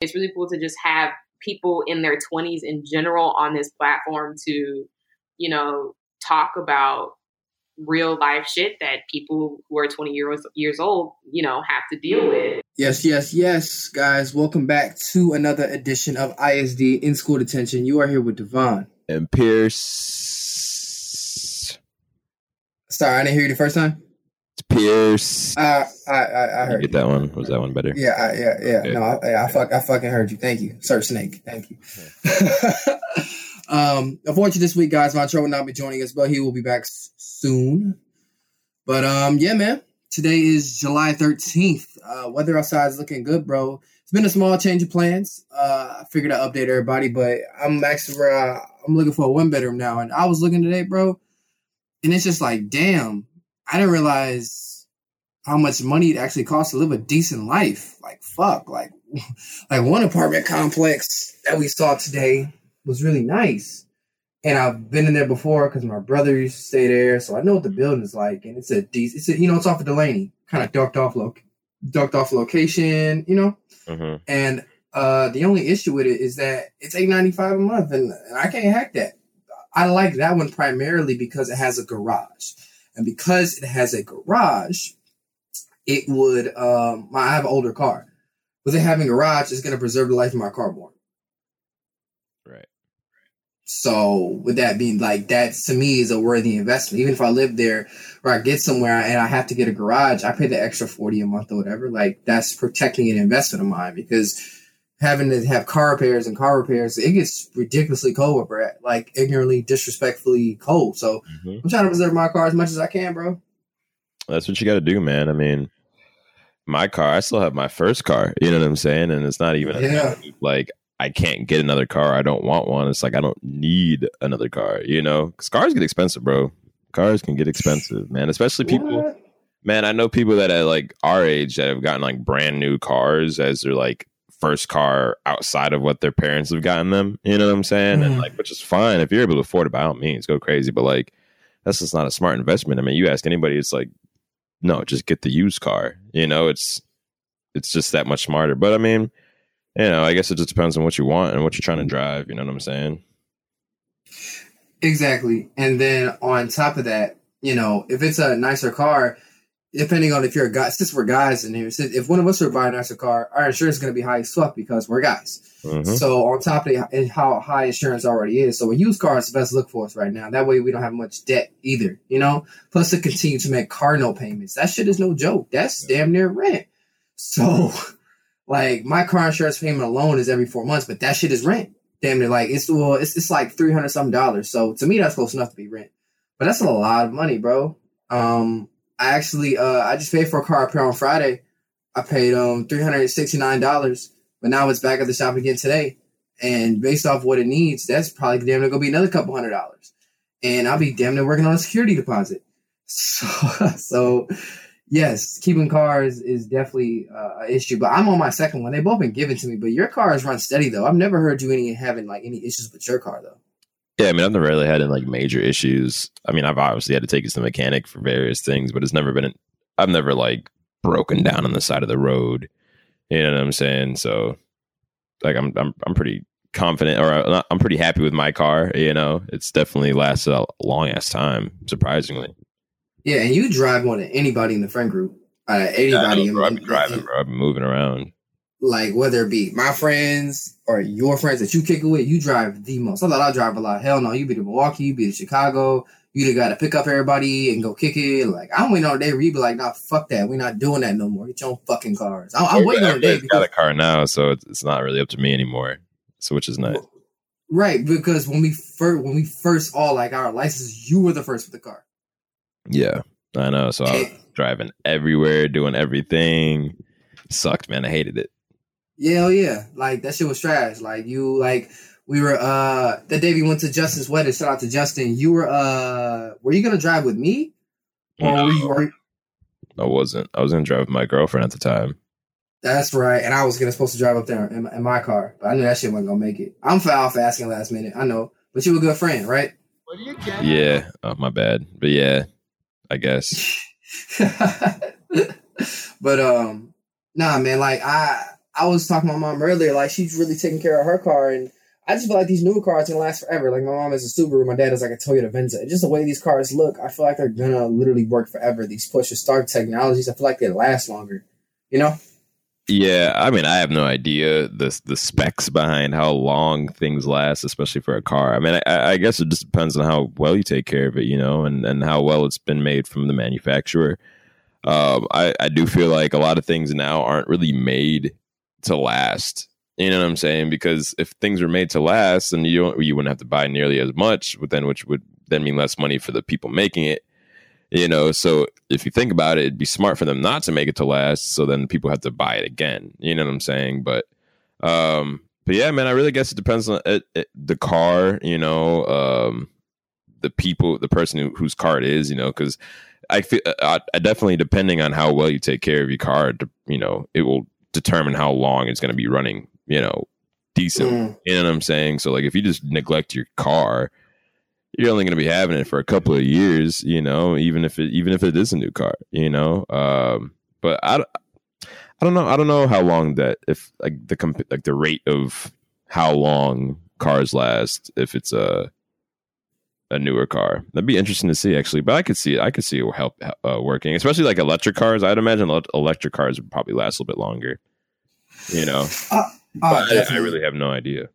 It's really cool to just have people in their 20s in general on this platform to, you know, talk about real life shit that people who are 20 years years old, you know, have to deal with. Yes, yes, yes, guys. Welcome back to another edition of ISD in school detention. You are here with Devon and Pierce. Sorry, I didn't hear you the first time. Pierce. Uh, I, I, I heard. You get that one? Was that one better? Yeah, I, yeah, yeah. Okay. No, I, I, fuck, I fucking heard you. Thank you, Sir Snake. Thank you. um, unfortunately, this week, guys, Montreal will not be joining us, but he will be back soon. But um, yeah, man. Today is July 13th. Uh, weather outside is looking good, bro. It's been a small change of plans. Uh, I figured I'd update everybody, but I'm actually uh, I'm looking for a one bedroom now, and I was looking today, bro, and it's just like, damn, I didn't realize how much money it actually costs to live a decent life. Like, fuck, like, like one apartment complex that we saw today was really nice and I've been in there before because my brother used to stay there, so I know what the building's like. And it's a decent, it's a, you know, it's off of Delaney, kind of ducked off, loc, ducked off location, you know. Mm-hmm. And uh, the only issue with it is that it's eight ninety five a month, and, and I can't hack that. I like that one primarily because it has a garage, and because it has a garage, it would. Um, I have an older car. With it having a garage, it's going to preserve the life of my car more. Right. So with that being like that to me is a worthy investment. Even if I live there or I get somewhere and I have to get a garage, I pay the extra 40 a month or whatever. Like that's protecting an investment of mine because having to have car repairs and car repairs, it gets ridiculously cold where we're at, like ignorantly, disrespectfully cold. So mm-hmm. I'm trying to preserve my car as much as I can, bro. That's what you got to do, man. I mean, my car, I still have my first car. You know what I'm saying? And it's not even yeah. like I can't get another car. I don't want one. It's like I don't need another car, you know? Because cars get expensive, bro. Cars can get expensive, man. Especially people. What? Man, I know people that are like our age that have gotten like brand new cars as they're like first car outside of what their parents have gotten them. You know what I'm saying? Mm. And like, which is fine if you're able to afford it. By all means, go crazy. But like, that's just not a smart investment. I mean, you ask anybody, it's like, no, just get the used car. You know, it's it's just that much smarter. But I mean, you know, I guess it just depends on what you want and what you're trying to drive. You know what I'm saying? Exactly. And then on top of that, you know, if it's a nicer car, depending on if you're a guy, since we're guys in here, if one of us were buying a nicer car, our insurance is going to be high as fuck because we're guys. Mm-hmm. So on top of it, how high insurance already is, so a used car is the best look for us right now. That way we don't have much debt either, you know. Plus to continue to make car note payments. That shit is no joke. That's yeah. damn near rent. So Like my car insurance payment alone is every four months, but that shit is rent. Damn near like it's well, it's it's like three hundred some dollars. So to me, that's close enough to be rent. But that's a lot of money, bro. Um, I actually uh I just paid for a car repair on Friday. I paid um three hundred sixty nine dollars, but now it's back at the shop again today. And based off what it needs, that's probably damn near gonna be another couple hundred dollars. And I'll be damn near working on a security deposit. So so yes, keeping cars is definitely uh, an issue. But I'm on my second one. They both been given to me, but your cars run steady though. I've never heard you any having like any issues with your car though. Yeah, I mean, I've never really had any like major issues. I mean, I've obviously had to take it to the mechanic for various things, but it's never been. I've never like broken down on the side of the road. You know what I'm saying? So, like, I'm I'm I'm pretty confident, or uh, I'm pretty happy with my car. You know, it's definitely lasted a long ass time, surprisingly. Yeah, and you drive more than anybody in the friend group. Uh, anybody. Yeah, bro, I've been driving, bro. I've been moving around. Like whether it be my friends or your friends that you kick it with, you drive the most. I thought I'd drive a lot. Hell no, you be to Milwaukee, you be to Chicago. You got to pick up everybody and go kick it. Like I'm waiting on day where you be like, "Nah, fuck that. We're not doing that no more. Get your own fucking cars." I'm, I'm waiting on a day. Because, got a car now, so it's, it's not really up to me anymore. So which is nice. Right, because when we first when we first all like our licenses, you were the first with the car. Yeah, I know. So I was driving everywhere, doing everything. Sucked, man. I hated it. Yeah, oh yeah. Like that shit was trash. Like you, like we were uh the day we went to Justin's wedding. Shout out to Justin. You were uh were you gonna drive with me? Or no, were you, were I wasn't. I was gonna drive with my girlfriend at the time. That's right. And I was gonna supposed to drive up there in, in my car, but I knew that shit wasn't gonna make it. I'm foul for asking last minute. I know, but you were a good friend, right? Yeah. Oh, my bad. But yeah, I guess. but um, nah, man. Like I, I was talking to my mom earlier, like she's really taking care of her car, and I just feel like these newer cars gonna last forever. Like my mom is a Subaru, my dad is like a Toyota Venza. Just the way these cars look, I feel like they're gonna literally work forever. These push to start technologies, I feel like they last longer. You know? Yeah, I mean, I have no idea the the specs behind how long things last, especially for a car. I mean, I, I, guess it just depends on how well you take care of it, you know, and and how well it's been made from the manufacturer. Um, I I do feel like a lot of things now aren't really made to last. You know what I'm saying? Because if things were made to last, then you you wouldn't have to buy nearly as much, then which would then mean less money for the people making it. You know, so if you think about it, it'd be smart for them not to make it to last, so then people have to buy it again. You know what I'm saying? But, um, but yeah, man, I really guess it depends on it, it, the car. You know, um, the people, the person who, whose car it is. You know, because I feel I, uh, I definitely depending on how well you take care of your car, you know, it will determine how long it's going to be running. You know, decent. Mm. You know what I'm saying? So like, if you just neglect your car you're only going to be having it for a couple of years, you know, even if it even if it is a new car, you know. Um, but I, I don't know. I don't know how long that if like the comp- like the rate of how long cars last if it's a a newer car. That'd be interesting to see actually. But I could see it. I could see it help uh, working, especially like electric cars. I'd imagine electric cars would probably last a little bit longer. You know, uh, uh, I, I really have no idea.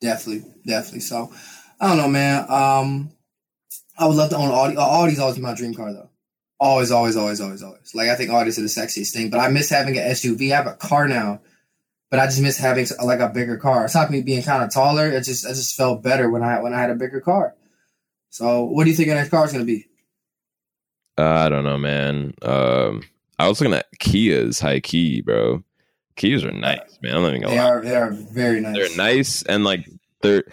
Definitely, definitely. So I don't know, man. Um, I would love to own Audi. Uh, Audi's always my dream car, though. Always, always, always, always, always. Like I think Audi's are the sexiest thing, but I miss having an SUV. I have a car now, but I just miss having like a bigger car. It's not me being kind of taller. It just, I just felt better when I when I had a bigger car. So, what do you think your next car is going to be? Uh, I don't know, man. Um, I was looking at Kias, high key, bro. Kias are nice, man. I'm not even gonna they lie. Are, they are very nice. They're nice and like they're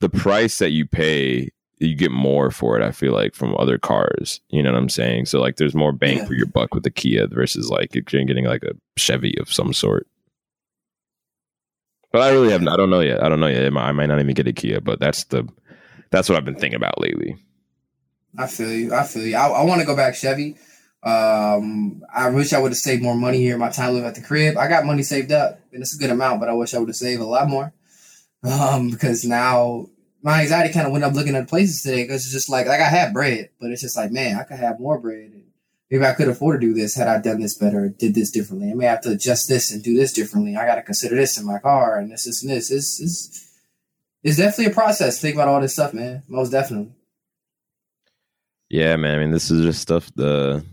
the price that you pay, you get more for it. I feel like from other cars. You know what I'm saying? So like, there's more bang yeah. for your buck with the Kia versus like you're getting like a Chevy of some sort. But I really haven't. I don't know yet. I don't know yet. I might not even get a Kia, but that's the that's what I've been thinking about lately. I feel you. I feel you. I, I want to go back Chevy. Um, I wish I would have saved more money here. My time living at the crib. I got money saved up, and it's a good amount, but I wish I would have saved a lot more. Um, because now my anxiety kind of went up looking at places today because it's just like like I have bread, but it's just like man, I could have more bread. Maybe I could afford to do this had I done this better, did this differently. I may have to adjust this and do this differently. I got to consider this in my car and this, this, and this. It's, it's, it's definitely a process. Think about all this stuff, man. Most definitely. Yeah, man. I mean, this is just stuff. The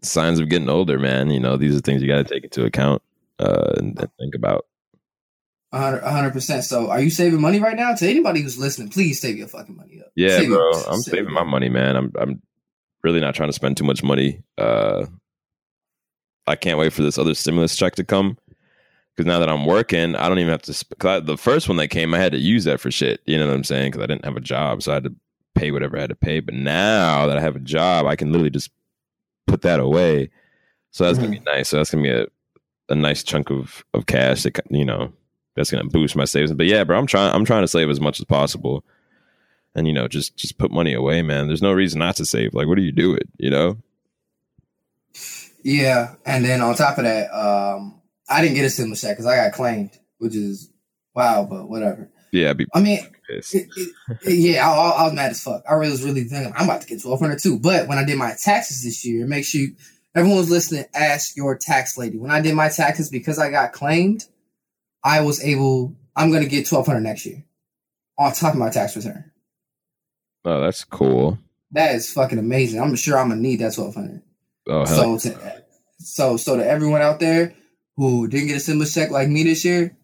signs of getting older, man. You know, these are things you got to take into account uh, and, and think about. hundred percent. So, are you saving money right now? To anybody who's listening, please save your fucking money up. Yeah, save bro. I'm saving my money, man. I'm I'm really not trying to spend too much money. Uh, I can't wait for this other stimulus check to come because now that I'm working, I don't even have to. Sp- I, the first one that came, I had to use that for shit. You know what I'm saying? Because I didn't have a job, so I had to pay whatever I had to pay. But now that I have a job, I can literally just put that away. So that's mm-hmm. gonna be mm-hmm. nice. So that's gonna be a, a nice chunk of, of cash that you know that's gonna boost my savings. But yeah, bro, I'm trying I'm trying to save as much as possible. And you know, just just put money away, man. There's no reason not to save. Like, what do you do it? You know? Yeah, and then on top of that, um, I didn't get a stimulus check because I got claimed, which is wow, but whatever. Yeah, be I mean, it, it, yeah, I, I, was mad as fuck. I was really thinking I'm about to get 1200 too. But when I did my taxes this year, make sure you, everyone's listening, ask your tax lady. When I did my taxes, because I got claimed, I was able. I'm gonna get 1200 next year on top of my tax return. Oh, that's cool. That is fucking amazing. I'm sure I'm gonna need that 1200. Oh, hell. so to, so so to everyone out there who didn't get a stimulus check like me this year,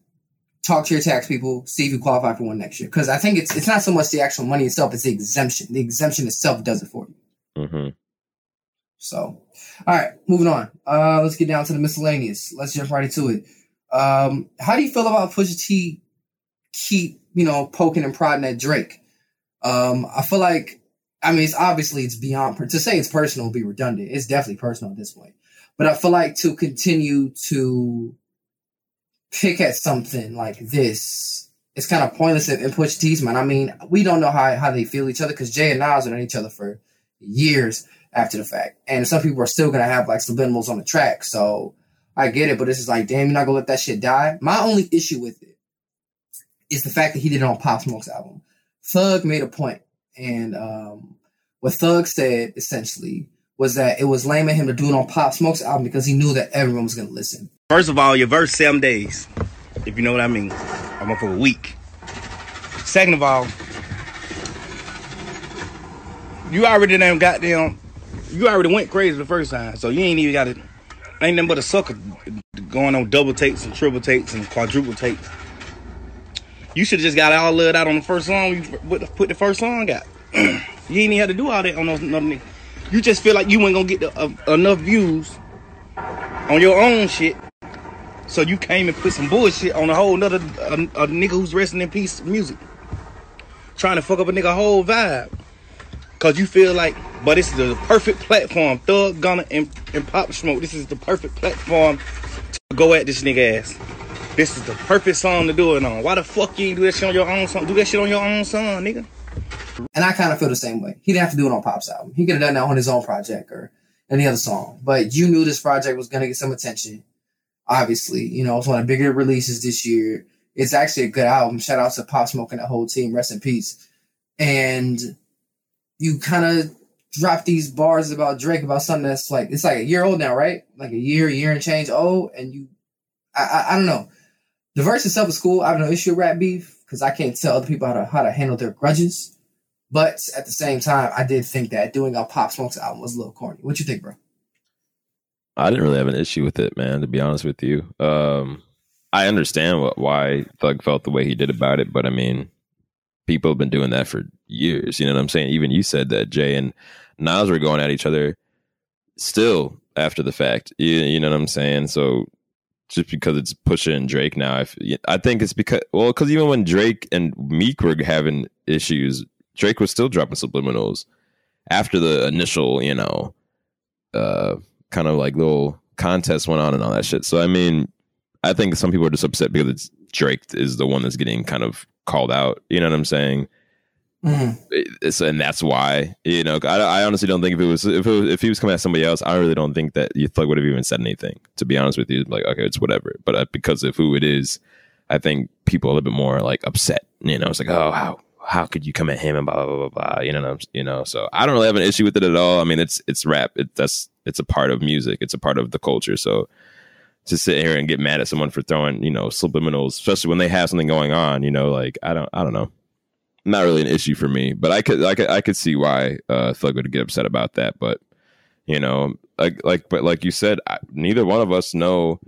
talk to your tax people, see if you qualify for one next year. Because I think it's it's not so much the actual money itself; it's the exemption. The exemption itself does it for you. Mm-hmm. So, all right, moving on. Uh, let's get down to the miscellaneous. Let's jump right into it. Um, how do you feel about Pusha T keep you know poking and prodding at Drake? Um, I feel like I mean it's obviously it's beyond to say it's personal would be redundant. It's definitely personal at this point. But I feel like to continue to pick at something like this, it's kind of pointless in, Push T's man. I mean, we don't know how, how they feel each other because Jay and Nas have on each other for years after the fact. And some people are still gonna have like subliminals on the track. So I get it, but it's just like, damn, you're not gonna let that shit die. My only issue with it is the fact that he did it on Pop Smoke's album. Thug made a point, and um, what Thug said essentially was that it was lame of him to do it on Pop Smoke's album because he knew that everyone was gonna listen. First of all, your verse seven days, if you know what I mean. I'm up for a week. Second of all, you already done goddamn, you already went crazy the first time, so you ain't even got to. Ain't nothing but a sucker going on double takes and triple takes and quadruple takes. You should have just got all it out on the first song. You put the first song out. you ain't even had to do all that on those. Nothing. You just feel like you ain't gonna get the, uh, enough views on your own shit, so you came and put some bullshit on a whole nother a, a nigga who's resting in peace music, trying to fuck up a nigga whole vibe. Cause you feel like, but this is the perfect platform. Thug, Gunna, and, and Pop Smoke. This is the perfect platform to go at this nigga ass. This is the perfect song to do it on. Why the fuck you do that shit on your own song? Do that shit on your own song, nigga. And I kind of feel the same way. He didn't have to do it on Pop's album. He could have done that on his own project or any other song. But you knew this project was gonna get some attention. Obviously, you know, it's one of the bigger releases this year. It's actually a good album. Shout out to Pop Smoke and the whole team. Rest in peace. And you kind of drop these bars about Drake about something that's like it's like a year old now, right? Like a year, year and change old, and you, I, I, I don't know. The verse itself is cool. I have no issue with rap beef because I can't tell other people how to how to handle their grudges. But at the same time, I did think that doing a Pop Smoke's album was a little corny. What you think, bro? I didn't really have an issue with it, man. To be honest with you, um, I understand what why Thug felt the way he did about it, but I mean, people have been doing that for years. You know what I'm saying? Even you said that Jay and Nas were going at each other still after the fact. You, you know what I'm saying? So just because it's Pusha and Drake now, I, I think it's because well, because even when Drake and Meek were having issues, Drake was still dropping subliminals after the initial, you know, uh, kind of like little contest went on and all that shit. So I mean, I think some people are just upset because it's Drake is the one that's getting kind of called out. You know what I'm saying? Mm-hmm. and that's why you know I, I honestly don't think if it was if it if he was coming at somebody else, I really don't think that you Thug would have even said anything. To be honest with you, like okay, it's whatever. But uh, because of who it is, I think people are a little bit more like upset. You know, it's like oh how how could you come at him and blah blah blah blah. You know, you know. So I don't really have an issue with it at all. I mean, it's it's rap. It, that's it's a part of music. It's a part of the culture. So to sit here and get mad at someone for throwing, you know, subliminals, especially when they have something going on, you know, like I don't, I don't know, not really an issue for me, but I could, I could, I could see why uh, Thug would get upset about that. But you know, like, like, but like you said, I, neither one of us know.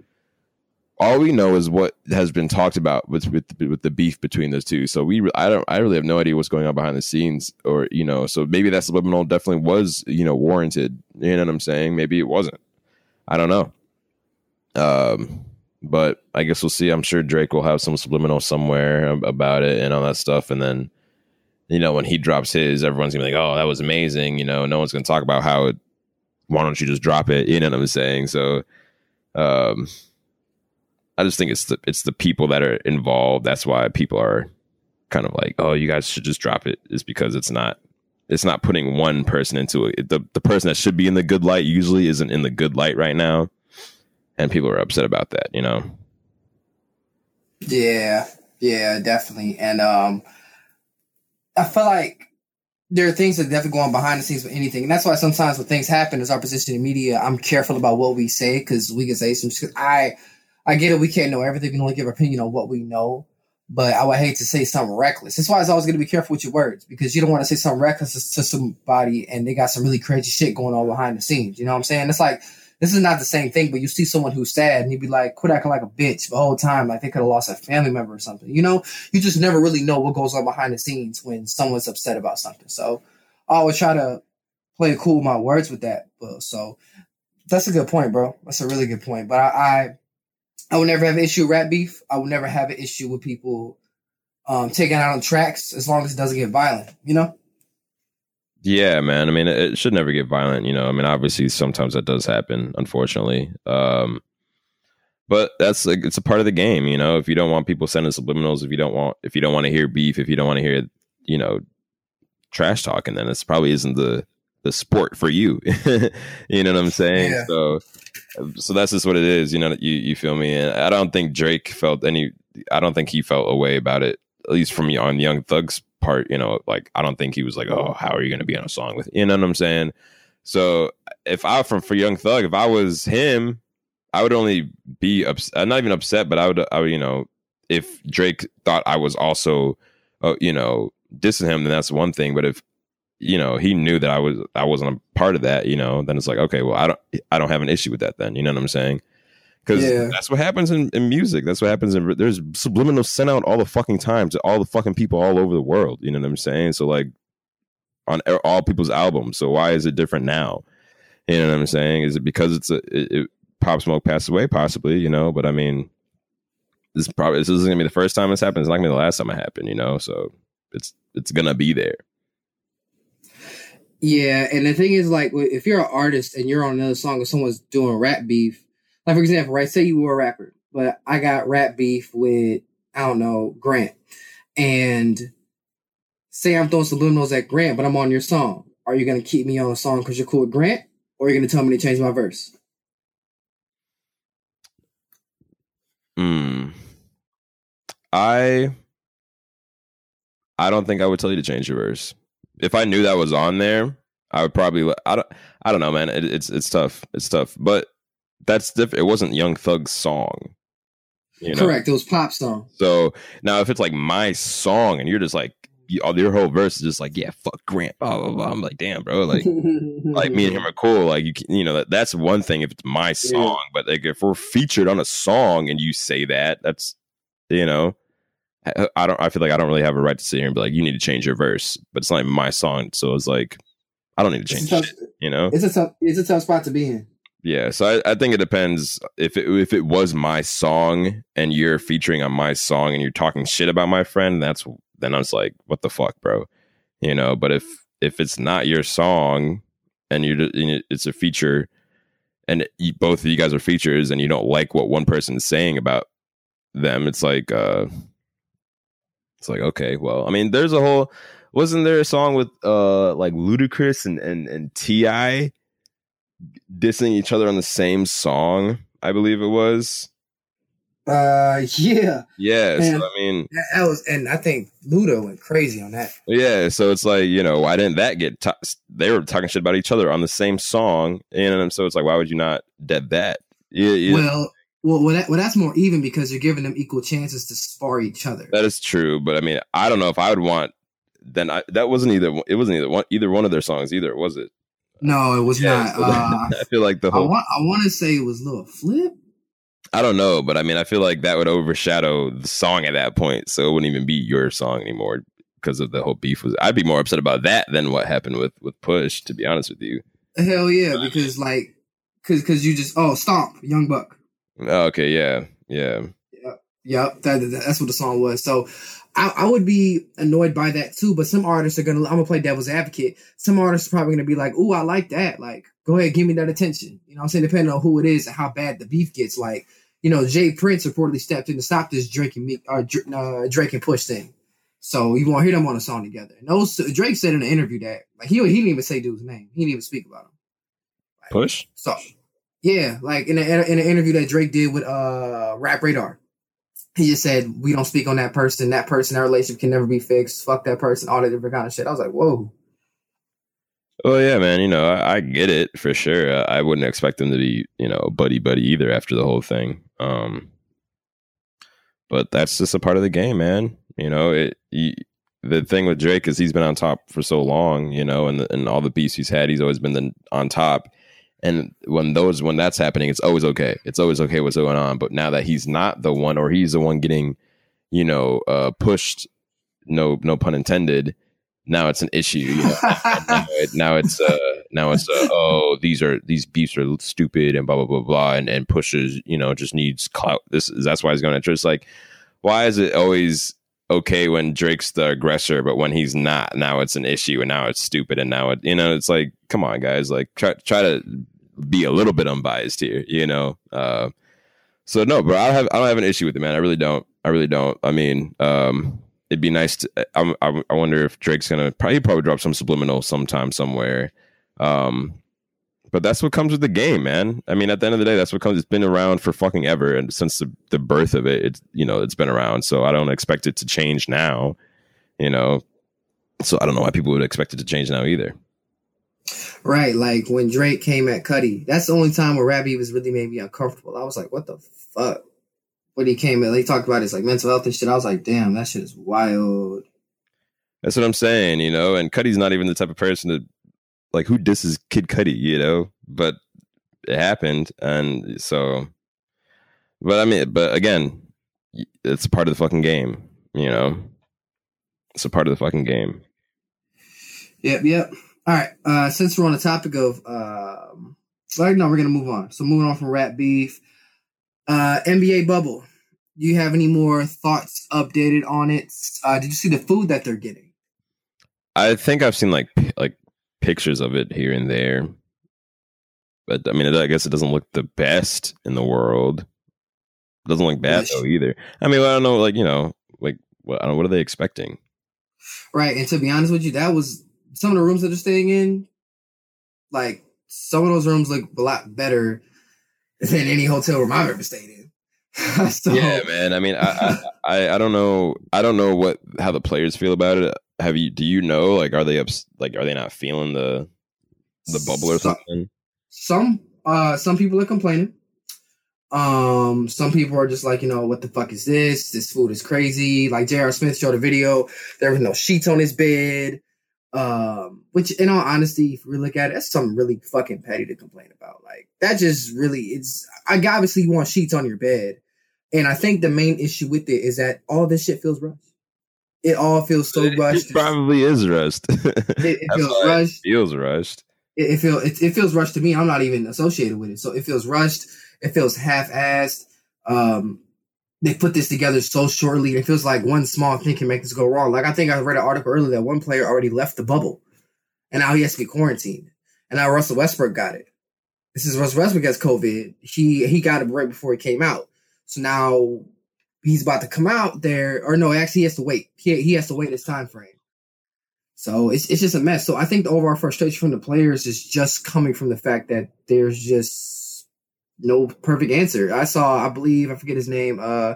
All we know is what has been talked about with with with the beef between those two. So we, I don't, I really have no idea what's going on behind the scenes, or you know, so maybe that subliminal definitely was, you know, warranted. You know what I'm saying? Maybe it wasn't. I don't know. Um, but I guess we'll see. I'm sure Drake will have some subliminal somewhere about it and all that stuff. And then, you know, when he drops his, everyone's gonna be like, "Oh, that was amazing." You know, no one's gonna talk about how. It, why don't you just drop it? You know what I'm saying? So, um, I just think it's the it's the people that are involved. That's why people are kind of like, "Oh, you guys should just drop it." Is because it's not it's not putting one person into it. The the person that should be in the good light usually isn't in the good light right now and people are upset about that. You know. Yeah, yeah, definitely, and um, I feel like there are things that definitely go on behind the scenes with anything, and that's why sometimes when things happen, as our position in media, I'm careful about what we say because we can say some. shit. I I get it, we can't know everything. We can only give our opinion on what we know. But I would hate to say something reckless. That's why it's always going to be careful with your words because you don't want to say something reckless to somebody and they got some really crazy shit going on behind the scenes. You know what I'm saying? It's like this is not the same thing, but you see someone who's sad and you'd be like, quit acting like a bitch the whole time, like they could have lost a family member or something. You know, you just never really know what goes on behind the scenes when someone's upset about something. So I always try to play cool with my words with that. But so that's a good point, bro. That's a really good point. But I, I, I would never have an issue with rap beef. I would never have an issue with people um, taking out on tracks as long as it doesn't get violent. You know. Yeah, man. I mean, it should never get violent, you know. I mean, obviously, sometimes that does happen, unfortunately. Um, but that's like it's a part of the game, you know. If you don't want people sending subliminals, if you don't want, if you don't want to hear beef, if you don't want to hear, you know, trash talking, then this probably isn't the the sport for you. you know what I'm saying? Yeah. So so that's just what it is. You know, you you feel me? And I don't think Drake felt any. I don't think he felt a way about it. At least from on Young Thug's part, you know, like I don't think he was like, "Oh, how are you going to be on a song with?" You know what I'm saying? So if I from for Young Thug, if I was him, I would only be upset. Uh, not even upset, but I would, I would, you know, if Drake thought I was also, uh, you know, dissing him, then that's one thing. But if you know he knew that I was I wasn't a part of that, you know, then it's like okay, well I don't I don't have an issue with that then. You know what I'm saying? Because yeah. that's what happens in, in music. That's what happens in there's subliminal sent out all the fucking time to all the fucking people all over the world. You know what I'm saying? So like on all people's albums. So why is it different now? You know what I'm saying? Is it because it's a it, it, Pop Smoke passed away? Possibly, you know. But I mean, this probably this isn't gonna be the first time this happens. It's not gonna be the last time it happened. You know, so it's it's gonna be there. Yeah, and the thing is, like, if you're an artist and you're on another song and someone's doing rap beef, like for example, right? Say you were a rapper, but I got rap beef with I don't know Grant, and say I'm throwing subliminals at Grant, but I'm on your song. Are you gonna keep me on a song because you're cool with Grant, or are you gonna tell me to change my verse? Hmm. I I don't think I would tell you to change your verse if I knew that was on there, I would probably. I don't. I don't know, man. It, it's it's tough. It's tough. But that's different. It wasn't Young Thug's song. You know? Correct. It was pop song. So now, if it's like my song, and you're just like your whole verse is just like, yeah, fuck Grant, blah blah blah. I'm like, damn, bro, like, like me and him are cool. Like you, can, you know, that, that's one thing if it's my song, yeah. but like if we're featured on a song and you say that, that's, you know, I don't. I feel like I don't really have a right to sit here and be like, "You need to change your verse," but it's not my song, so it's like, I don't need to change tough, You know, it's a tough. It's a tough spot to be in. Yeah, so I, I think it depends if it if it was my song and you're featuring on my song and you're talking shit about my friend, that's then I was like, what the fuck, bro, you know. But if if it's not your song and you're it's a feature, and you, both of you guys are features, and you don't like what one person is saying about them, it's like. uh it's like, okay, well, I mean, there's a whole wasn't there a song with uh like Ludacris and and and T.I. dissing each other on the same song? I believe it was. Uh, yeah, yeah. so, I mean, that was, and I think Ludo went crazy on that. Yeah, so it's like you know, why didn't that get? They were talking shit about each other on the same song, and so it's like, why would you not dead that? Yeah, yeah. Well, well, well, that, well, that's more even because you're giving them equal chances to spar each other. That is true, but I mean, I don't know if I would want. Then I, that wasn't either. It wasn't either one. Either one of their songs. Either was it? No, it was yeah, not. Uh, I feel like the whole. I want, I want to say it was Lil Flip. I don't know, but I mean, I feel like that would overshadow the song at that point, so it wouldn't even be your song anymore because of the whole beef. Was I'd be more upset about that than what happened with with Push, to be honest with you. Hell yeah, because like, because because you just oh stomp Young Buck. Oh, okay, yeah. Yeah. Yep. Yep. That, that's what the song was. So I, I, would be annoyed by that too. But some artists are gonna. I'm gonna play devil's advocate. Some artists are probably gonna be like, "Oh, I like that. Like, go ahead, give me that attention." You know, I'm saying depending on who it is and how bad the beef gets. Like, you know, J. Prince reportedly stepped in to stop this drinking me or uh, Drake and Push thing. So you won't hear them on a song together. And those Drake said in an interview that like he he didn't even say dude's name. He didn't even speak about him. Like, Push. So yeah, like in, a, in an interview that Drake did with uh Rap Radar, he just said we don't speak on that person. That person, that relationship can never be fixed. Fuck that person. All that different kind of shit. I was like, whoa. Well, yeah, man. You know, I, I get it for sure. I, I wouldn't expect them to be, you know, buddy buddy either after the whole thing. Um, but that's just a part of the game, man. You know, it. You, the thing with Drake is he's been on top for so long, you know, and the, and all the beats he's had, he's always been the, on top and when those when that's happening, it's always okay. It's always okay what's going on. But now that he's not the one, or he's the one getting, you know, uh, pushed, no no pun intended. Now it's an issue. You know? now, it, now, it's uh, now it's uh, oh these are these beefs are stupid and blah blah blah blah and and pushes you know just needs clout. This that's why he's going to just like why is it always okay when Drake's the aggressor, but when he's not, now it's an issue and now it's stupid and now it you know it's like come on guys like try try to be a little bit unbiased here, you know. Uh, so no, bro, I have I don't have an issue with it, man. I really don't. I really don't. I mean, um, it'd be nice to. I, I, I wonder if Drake's gonna probably probably drop some subliminal sometime somewhere. Um, but that's what comes with the game, man. I mean, at the end of the day, that's what comes. It's been around for fucking ever, and since the, the birth of it, it's you know it's been around. So I don't expect it to change now. You know, so I don't know why people would expect it to change now either. Right, like when Drake came at Cudi, that's the only time where Rabbi was really made me uncomfortable. I was like, "What the fuck?" When he came in, they talked about his like mental health and shit. I was like, "Damn, that shit is wild." That's what I'm saying, you know. And Cudi's not even the type of person to like who disses Kid Cudi, you know. But it happened, and so. But I mean, but again, it's part of the fucking game, you know. It's a part of the fucking game. Yep, yep. All right. Uh, since we're on the topic of, um, right now we're gonna move on. So moving on from rap beef, uh, NBA bubble. Do you have any more thoughts updated on it? Uh, did you see the food that they're getting? I think I've seen like like pictures of it here and there, but I mean, I guess it doesn't look the best in the world. It doesn't look bad though either. I mean, I don't know, like you know, like what I don't. What are they expecting? Right, and to be honest with you, that was some of the rooms that they're staying in. Like some of those rooms look a lot better than any hotel room I've ever stayed in. so, yeah, man. I mean, I, I I don't know. I don't know what how the players feel about it. Have you? Do you know? Like, are they ups, like Are they not feeling the the bubble or some, something? Some uh some people are complaining. Um, some people are just like, you know, what the fuck is this? This food is crazy. Like J.R. Smith showed a video. There was no sheets on his bed. Um, which in all honesty, if we look at it, that's something really fucking petty to complain about. Like that just really it's I obviously you want sheets on your bed. And I think the main issue with it is that all this shit feels rushed. It all feels so it, rushed. It probably is rushed. it, it feels rushed. It feels rushed. It, it feels it, it feels rushed to me. I'm not even associated with it, so it feels rushed. It feels half-assed. Um, they put this together so shortly. It feels like one small thing can make this go wrong. Like I think I read an article earlier that one player already left the bubble, and now he has to be quarantined. And now Russell Westbrook got it. This is Russell Westbrook gets COVID. He he got it right before he came out. So now he's about to come out there, or no, actually he has to wait. He he has to wait his time frame. So it's it's just a mess. So I think the overall frustration from the players is just coming from the fact that there's just no perfect answer. I saw, I believe, I forget his name, uh,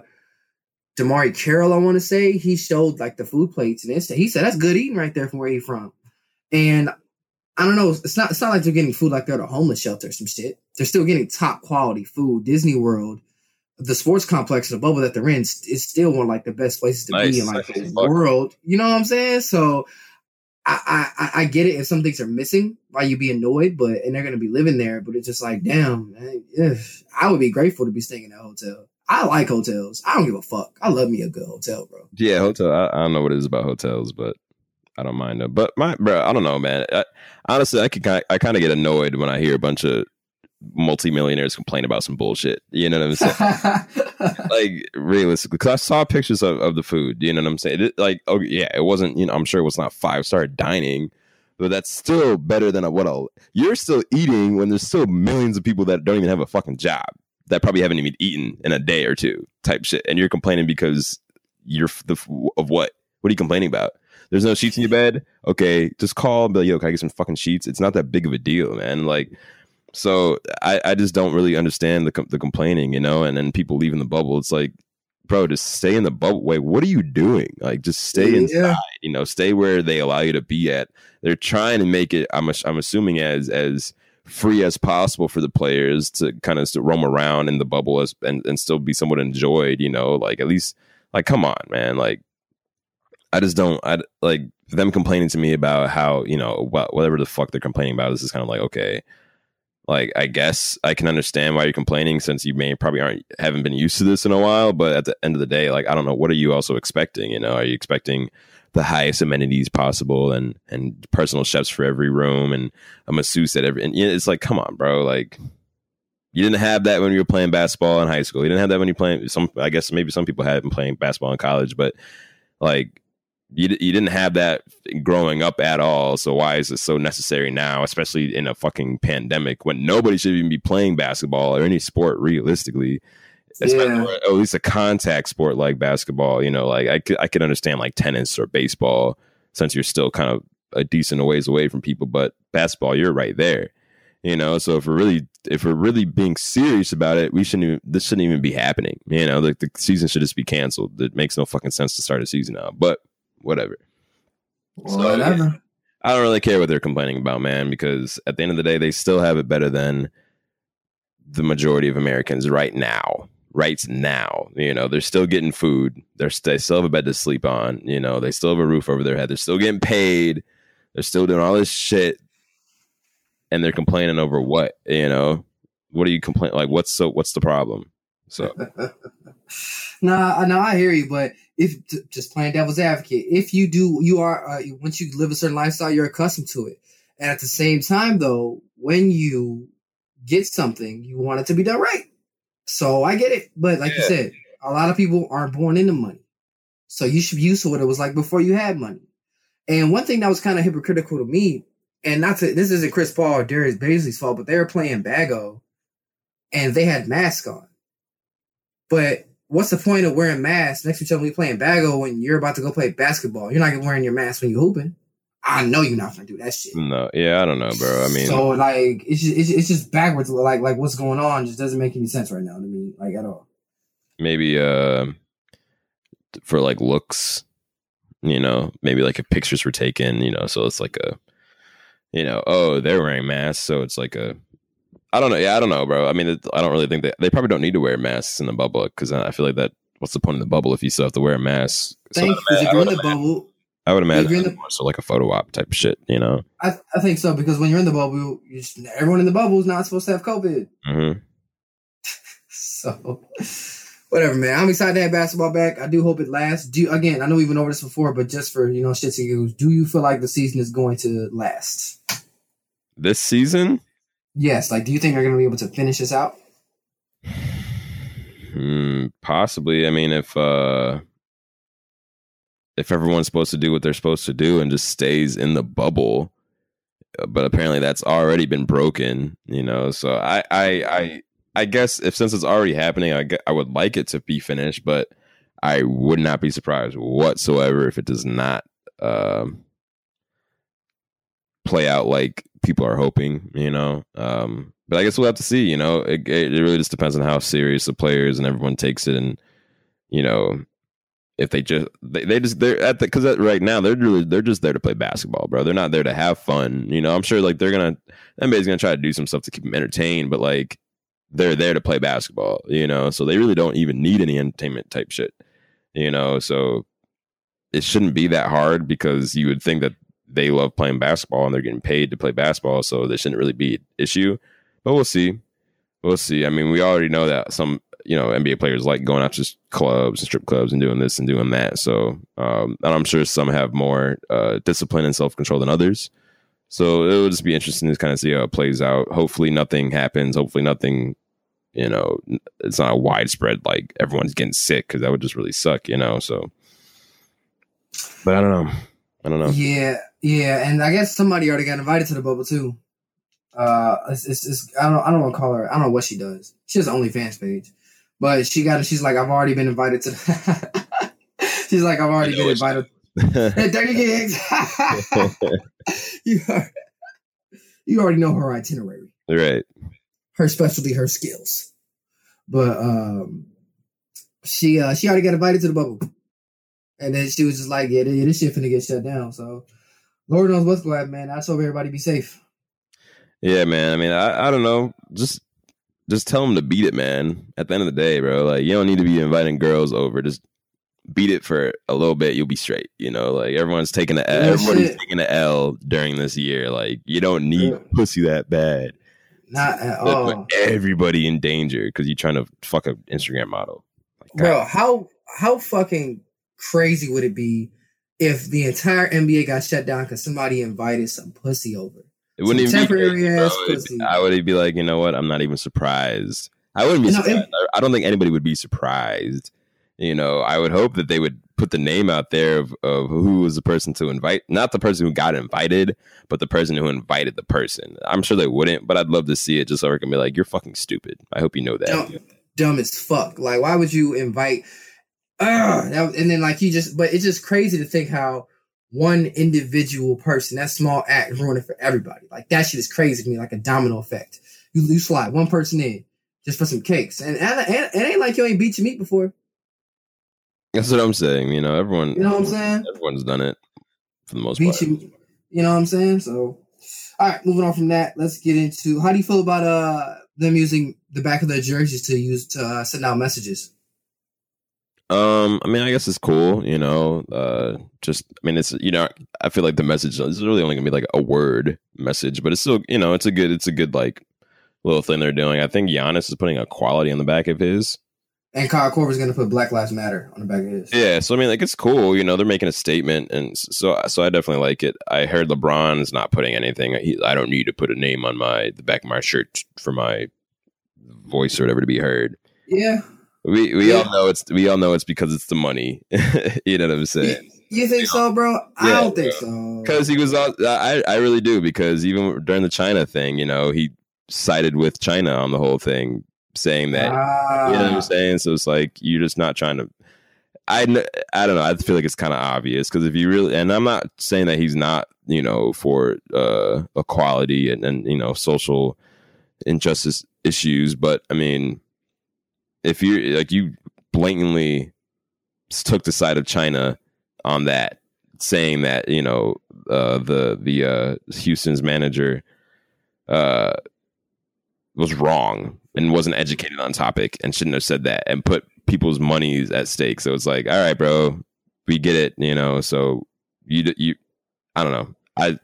DeMarre Carroll, I want to say, he showed like the food plates and he said that's good eating right there from where he's from. And I don't know, it's not it's not like they're getting food like they're at a homeless shelter or some shit. They're still getting top quality food. Disney World, the sports complex, the bubble that they're in, is still one of like the best places to nice. be in like the world. You know what I'm saying? So I, I, I get it if some things are missing, why you be annoyed, but and they're gonna be living there. But it's just like, damn, man, I would be grateful to be staying in a hotel. I like hotels. I don't give a fuck. I love me a good hotel, bro. Yeah, hotel. I, I don't know what it is about hotels, but I don't mind them. But my bro, I don't know, man. I, honestly, I can I kind of get annoyed when I hear a bunch of multimillionaires complain about some bullshit. You know what I'm saying? like realistically, because I saw pictures of, of the food. You know what I'm saying? It, like, oh yeah, it wasn't. You know, I'm sure it was not five star dining, but that's still better than a, what a you're still eating when there's still millions of people that don't even have a fucking job that probably haven't even eaten in a day or two type shit, and you're complaining because you're the of what? What are you complaining about? There's no sheets in your bed. Okay, just call and be like, yo, can I get some fucking sheets? It's not that big of a deal, man. Like so I, I just don't really understand the the complaining, you know, and then people leaving the bubble. It's like, bro, just stay in the bubble. Wait, what are you doing? Like, just stay yeah. inside. You know, stay where they allow you to be at. They're trying to make it. I'm I'm assuming as as free as possible for the players to kind of roam around in the bubble as, and and still be somewhat enjoyed. You know, like at least like come on, man. Like I just don't. I like them complaining to me about how you know whatever the fuck they're complaining about. This is kind of like okay like I guess I can understand why you're complaining since you may probably aren't haven't been used to this in a while. But at the end of the day, like I don't know, what are you also expecting? You know, are you expecting the highest amenities possible and and personal chefs for every room and a masseuse at every? And it's like, come on, bro, like. You didn't have that when you were playing basketball in high school. You didn't have that when you playing some. I guess maybe some people had been playing basketball in college, but like you, you didn't have that growing up at all. So why is it so necessary now, especially in a fucking pandemic when nobody should even be playing basketball or any sport realistically? Yeah. At least a contact sport like basketball. You know, like I could I could understand like tennis or baseball since you're still kind of a decent ways away from people, but basketball, you're right there. You know, so if we're really if we're really being serious about it, we shouldn't even, this shouldn't even be happening. You know, like the season should just be canceled. It makes no fucking sense to start a season now. But whatever. Whatever. So, I don't really care what they're complaining about, man, because at the end of the day, they still have it better than the majority of Americans right now. Right now, you know, they're still getting food. They're they still have a bed to sleep on. You know, they still have a roof over their head. They're still getting paid. They're still doing all this shit and they're complaining over what you know what are you complaining like what's so what's the problem so nah no i hear you but if just playing devil's advocate if you do you are uh, once you live a certain lifestyle you're accustomed to it. And at the same time though when you get something you want it to be done right. So i get it. But like yeah. you said a lot of people aren't born into money. So you should be used to what it was like before you had money. And one thing that was kind of hypocritical to me and not to this isn't Chris Paul or Darius Bazley's fault, but they were playing Bago and they had masks on. But what's the point of wearing masks next to each other when you playing Bago when you're about to go play basketball? You're not wearing your mask when you hooping. I know you're not gonna do that shit. No, yeah, I don't know, bro. I mean, so like it's just it's, it's just backwards. Like like what's going on just doesn't make any sense right now to me, like at all. Maybe uh, for like looks, you know, maybe like if pictures were taken, you know, so it's like a you know, oh, they're wearing masks, so it's like a I don't know. Yeah, I don't know, bro. I mean, it, I don't really think that they probably don't need to wear masks in the bubble because I feel like that. What's the point in the bubble if you still have to wear a mask? Thank so, if you're in the bubble, I would imagine the, more so like a photo op type shit, you know. I, I think so because when you're in the bubble, just, everyone in the bubble is not supposed to have COVID. Mm-hmm. so whatever, man. I'm excited to have basketball back. I do hope it lasts. Do again, I know we've been over this before, but just for you know shits and giggles, do you feel like the season is going to last? This season? Yes. Like, do you think they're going to be able to finish this out? Hmm, possibly. I mean, if uh if everyone's supposed to do what they're supposed to do and just stays in the bubble, uh, but apparently that's already been broken, you know. So I I I I guess if since it's already happening, I, I would like it to be finished, but I would not be surprised whatsoever if it does not um, play out like people are hoping. You know, um, but I guess we'll have to see. You know, it, it really just depends on how serious the players and everyone takes it, and you know, if they just they, they just they're at the because right now they're really they're just there to play basketball, bro. They're not there to have fun. You know, I'm sure like they're gonna NBA's gonna try to do some stuff to keep them entertained, but like they're there to play basketball, you know, so they really don't even need any entertainment type shit, you know, so it shouldn't be that hard because you would think that they love playing basketball and they're getting paid to play basketball, so there shouldn't really be an issue. But we'll see. We'll see. I mean, we already know that some, you know, NBA players like going out to clubs and strip clubs and doing this and doing that. So, um, and I'm sure some have more uh, discipline and self control than others. So it'll just be interesting to kind of see how it plays out. Hopefully, nothing happens. Hopefully, nothing, you know, it's not a widespread like everyone's getting sick because that would just really suck, you know. So, but I don't know. I don't know. Yeah, yeah, and I guess somebody already got invited to the bubble too. Uh, it's, it's, it's I don't I don't want to call her. I don't know what she does. She has an OnlyFans page, but she got. She's like, I've already been invited to. The she's like, I've already been invited. Dirty gigs. you, are, you already know her itinerary. Right. Her specialty, her skills. But um she uh she already got invited to the bubble. And then she was just like, Yeah, this shit finna get shut down. So Lord knows what's going man. I just hope everybody be safe. Yeah, man. I mean, I, I don't know. Just just tell them to beat it, man. At the end of the day, bro. Like you don't need to be inviting girls over. Just beat it for a little bit, you'll be straight. You know, like everyone's taking the L, everybody's taking the L during this year. Like you don't need yeah. pussy that bad. Not at all. Everybody in danger because you're trying to fuck a Instagram model. Like, Bro, how how fucking crazy would it be if the entire NBA got shut down because somebody invited some pussy over? It wouldn't even temporary be ass bro. pussy. I would be like, you know what? I'm not even surprised. I wouldn't be. surprised. It, I don't think anybody would be surprised you know, I would hope that they would put the name out there of, of who was the person to invite, not the person who got invited, but the person who invited the person. I'm sure they wouldn't, but I'd love to see it just so I can be like, you're fucking stupid. I hope you know that. Dumb, dumb as fuck. Like, why would you invite? Uh, and then like you just, but it's just crazy to think how one individual person, that small act ruin it for everybody. Like that shit is crazy to me, like a domino effect. You, you slide one person in just for some cakes. And, and, and it ain't like you ain't beat your meat before. That's what I'm saying. You know, everyone. You know what I'm saying? Everyone's done it for the most beat part. You, you know what I'm saying? So, all right, moving on from that, let's get into how do you feel about uh them using the back of their jerseys to use to uh, send out messages? Um, I mean, I guess it's cool, you know. Uh, just, I mean, it's you know, I feel like the message is really only gonna be like a word message, but it's still, you know, it's a good, it's a good like little thing they're doing. I think Giannis is putting a quality on the back of his, and Kyle Korver's gonna put Black Lives Matter on the back of his. Yeah, so I mean, like it's cool, you know, they're making a statement, and so so I definitely like it. I heard LeBron's not putting anything. He, I don't need to put a name on my the back of my shirt for my voice or whatever to be heard. Yeah. We we yeah. all know it's we all know it's because it's the money. you know what I'm saying? You, think so, bro? I don't think so. Because he was all I I really do because even during the China thing, you know, he sided with China on the whole thing, saying that ah. you know what I'm ah. saying. So it's like you're just not trying to. I I don't know. I feel like it's kind of obvious because if you really and I'm not saying that he's not you know for uh, equality and and you know social injustice issues, but I mean if you like you blatantly took the side of China on that, saying that you know uh, the the uh, Houston's manager uh, was wrong and wasn't educated on topic and shouldn't have said that and put people's monies at stake. So it's like, all right, bro, we get it, you know. So you you, I don't know, I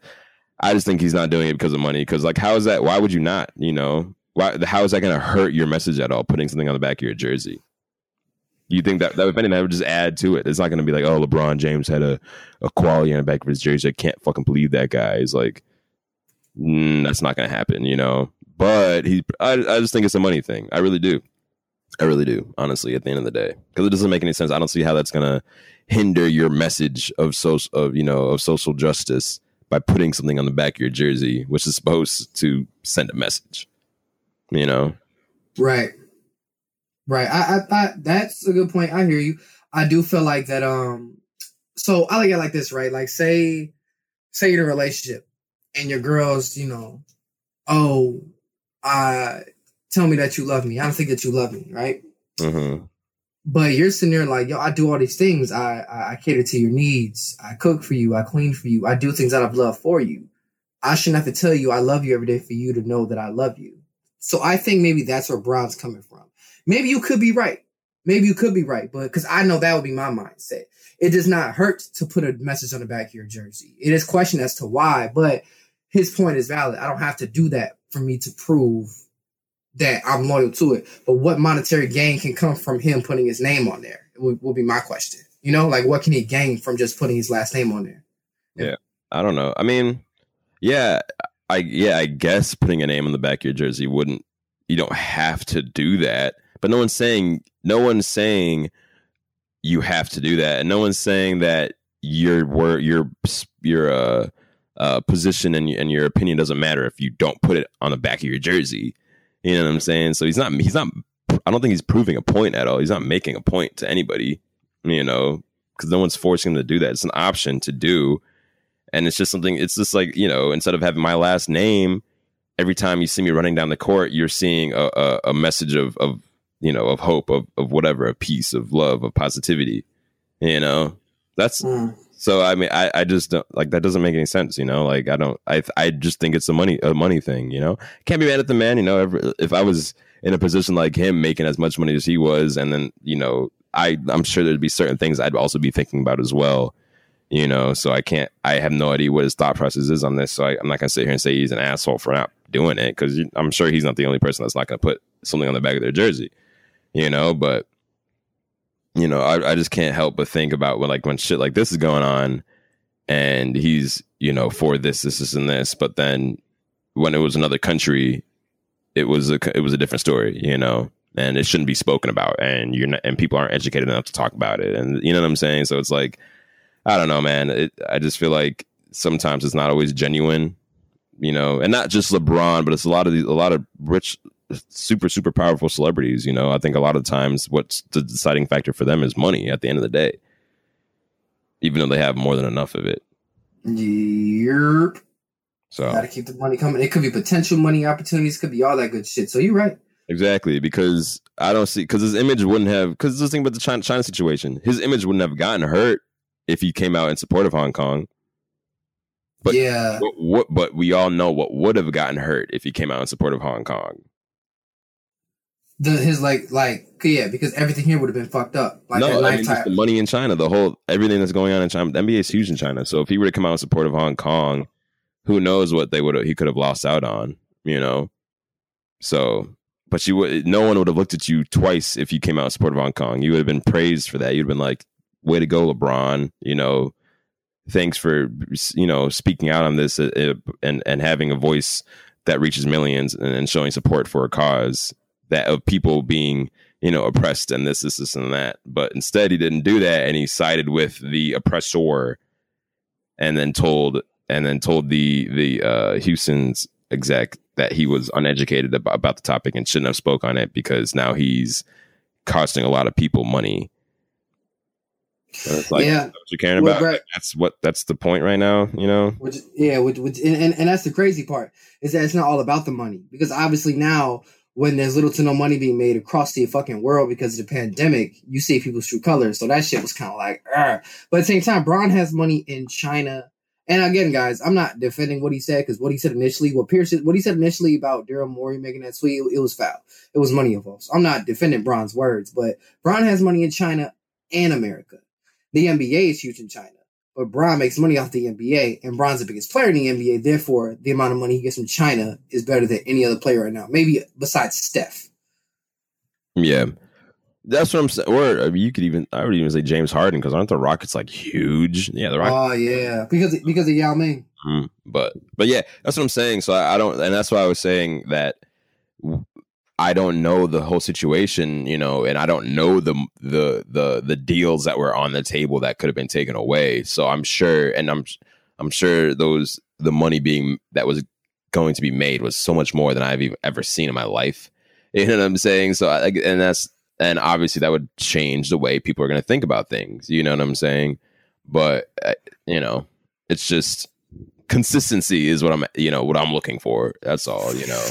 I just think he's not doing it because of money. Because like, how is that? Why would you not? You know, why, how is that going to hurt your message at all? Putting something on the back of your jersey. You think that that if anything, that would just add to it. It's not going to be like, oh, LeBron James had a, a quality on the back of his jersey. I can't fucking believe that guy. He's like, mm, that's not going to happen, you know. But he, I, I just think it's a money thing. I really do. I really do, honestly. At the end of the day, because it doesn't make any sense. I don't see how that's going to hinder your message of social, of you know, of social justice by putting something on the back of your jersey, which is supposed to send a message you know? Right. Right. I, I i that's a good point. I hear you. I do feel like that um so i like it like this right? Like say say you're in a relationship and your girl's you know oh uh tell me that you love me. I don't think that you love me right? Mm-hmm. but you're sitting there like yo i do all these things. I, I i cater to your needs. I cook for you. I clean for you. I do things out of love for you. I shouldn't have to tell you i love you every day for you to know that i love you so I think maybe that's where Bron's coming from. Maybe you could be right. Maybe you could be right, but because I know that would be my mindset. It does not hurt to put a message on the back of your jersey. It is question as to why, but his point is valid. I don't have to do that for me to prove that I'm loyal to it. But what monetary gain can come from him putting his name on there? Will, will be my question. You know, like what can he gain from just putting his last name on there? Yeah, I don't know. I mean, yeah, I yeah, I guess putting a name on the back of your jersey wouldn't. You don't have to do that, but no one's saying no one's saying you have to do that, and no one's saying that your word your your uh, uh, position and and your opinion doesn't matter if you don't put it on the back of your jersey. You know what I'm saying? So he's not he's not. I don't think he's proving a point at all. He's not making a point to anybody. You know, because no one's forcing him to do that. It's an option to do and it's just something it's just like you know instead of having my last name every time you see me running down the court you're seeing a, a, a message of of you know of hope of, of whatever a piece of love of positivity you know? That's mm. so i mean I, I just don't like that doesn't make any sense you know? Like i don't i i just think it's a money a money thing you know? Can't be mad at the man you know? If, if i was in a position like him making as much money as he was and then you know i i'm sure there'd be certain things i'd also be thinking about as well you know. So I can't. I have no idea what his thought process is on this. So I, am not gonna sit here and say he's an asshole for not doing it because I'm sure he's not the only person that's not gonna put something on the back of their jersey, you know. But you know, I, I just can't help but think about when like when shit like this is going on, and he's you know for this, this, this, and this, but then when it was another country, it was a it was a different story, you know and it shouldn't be spoken about and you're not, and people aren't educated enough to talk about it and you know what i'm saying so it's like I don't know, man. It, I just feel like sometimes it's not always genuine, you know, and not just LeBron, but it's a lot of these, a lot of rich, super, super powerful celebrities. You know, I think a lot of times what's the deciding factor for them is money at the end of the day, even though they have more than enough of it. Yep. So gotta keep the money coming. It could be potential money opportunities, could be all that good shit. So you're right. Exactly, because I don't see because his image wouldn't have because the thing about the China, China situation, his image wouldn't have gotten hurt if he came out in support of Hong Kong. But yeah, what, what, but we all know what would have gotten hurt if he came out in support of Hong Kong. The his like like yeah because everything here would have been fucked up. Like no, I mean, just the money in China, the whole everything that's going on in China. The NBA is huge in China, so if he were to come out in support of Hong Kong, who knows what they would he could have lost out on, you know. So but you would no one would have looked at you twice if you came out in support of Hong Kong. You would have been praised for that. You'd have been like, "Way to go, LeBron!" You know, thanks for you know speaking out on this uh, uh, and and having a voice that reaches millions and, showing support for a cause that of people being you know oppressed and this this this and that. But instead, he didn't do that, and he sided with the oppressor, and then told and then told the the uh, Houston's exec that he was uneducated about the topic and shouldn't have spoke on it because now he's costing a lot of people money. Like, yeah, what you're caring about. Well, that's what that's the point right now. You know. Which yeah, which, which and, and, and that's the crazy part is that it's not all about the money because obviously now when there's little to no money being made across the fucking world because of the pandemic, you see people's true colors. So that shit was kind of like, Argh. but at the same time, Bron has money in China and again, guys, I'm not defending what he said because what he said initially, what Pierce, what he said initially about Daryl Morey making that tweet, it, it, was foul. It was money involved. So I'm not defending Bron's words, but Bron has money in China and America. The NBA is huge in China, but Bron makes money off the NBA, and Bron's the biggest player in the NBA. Therefore, the amount of money he gets from China is better than any other player right now, maybe besides Steph. Yeah, that's what I'm saying. Or I mean, you could even I would even say James Harden because aren't the Rockets like huge? Yeah, the Rockets. Oh yeah, because because of Yao Ming. Mm-hmm. But but yeah, that's what I'm saying. So I, I, don't, and that's why I was saying that I don't know the whole situation, you know, and I don't know the the the the deals that were on the table that could have been taken away. So I'm sure, and I'm I'm sure those the money being that was going to be made was so much more than I've even, ever seen in my life. You know what I'm saying? So I, and that's and obviously that would change the way people are going to think about things you know what i'm saying but uh, you know it's just consistency is what i'm you know what i'm looking for that's all you know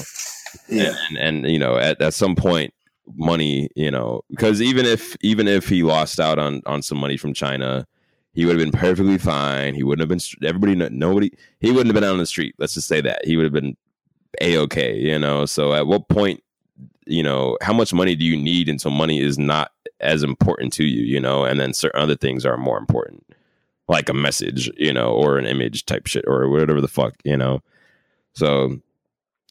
yeah. and, and, you know at, at some point money you know because even if even if he lost out on on some money from china he would have been perfectly fine. He wouldn't have been everybody nobody he wouldn't have been out on the street. Let's just say that. He would have been a-okay you know? So at what point you know, how much money do you need? Until money is not as important to you, you know, and then certain other things are more important, like a message, you know, or an image type shit or whatever the fuck, you know. So,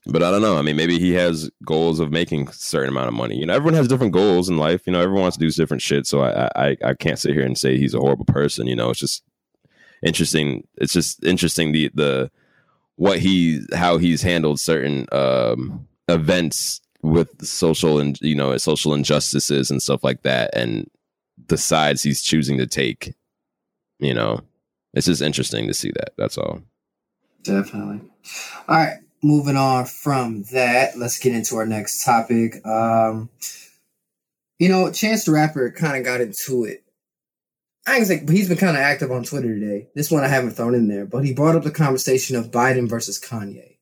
but I don't know. I mean, maybe he has goals of making a certain amount of money. You know, everyone has different goals in life. You know, everyone wants to do different shit. So I, I, I can't sit here and say he's a horrible person. You know, it's just interesting. It's just interesting the the what he how he's handled certain um events with social and you know social injustices and stuff like that and the sides he's choosing to take you know it's just interesting to see that that's all definitely all right moving on from that let's get into our next topic um you know chance the rapper kind of got into it I say he's been kind of active on Twitter today. This one I haven't thrown in there, but he brought up the conversation of Biden versus Kanye.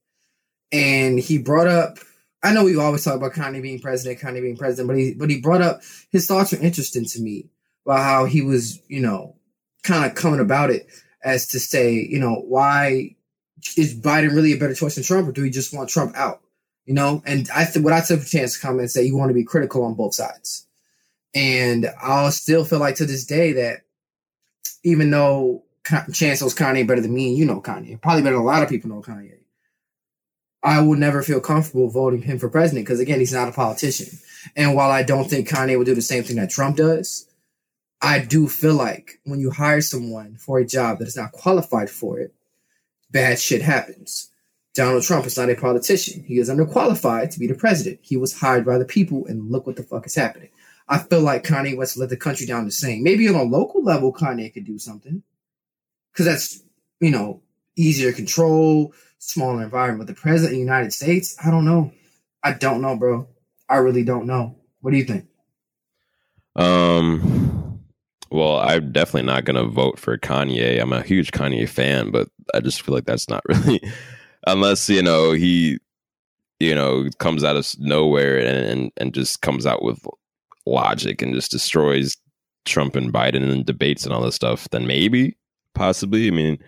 And he brought up I know we always talk about Kanye being president, Kanye being president, but he but he brought up his thoughts are interesting to me about how he was, you know, kind of coming about it as to say, you know, why is Biden really a better choice than Trump, or do we just want Trump out? You know, and I th- what I took a chance to comment say you want to be critical on both sides, and I'll still feel like to this day that even though Chance knows Kanye better than me, and you know Kanye, probably better than a lot of people know Kanye I will never feel comfortable voting him for president because again, he's not a politician. And while I don't think Kanye would do the same thing that Trump does, I do feel like when you hire someone for a job that is not qualified for it, bad shit happens. Donald Trump is not a politician. He is underqualified to be the president. He was hired by the people, and look what the fuck is happening. I feel like Kanye West let the country down the same. Maybe on a local level, Kanye could do something because that's you know easier control smaller environment. But the president of the United States, I don't know. I don't know, bro. I really don't know. What do you think? Um, Well, I'm definitely not going to vote for Kanye. I'm a huge Kanye fan, but I just feel like that's not really, unless you know he, you know, comes out of nowhere and and, and just comes out with logic and just destroys Trump and Biden and debates and all this stuff. Then maybe, possibly. I mean,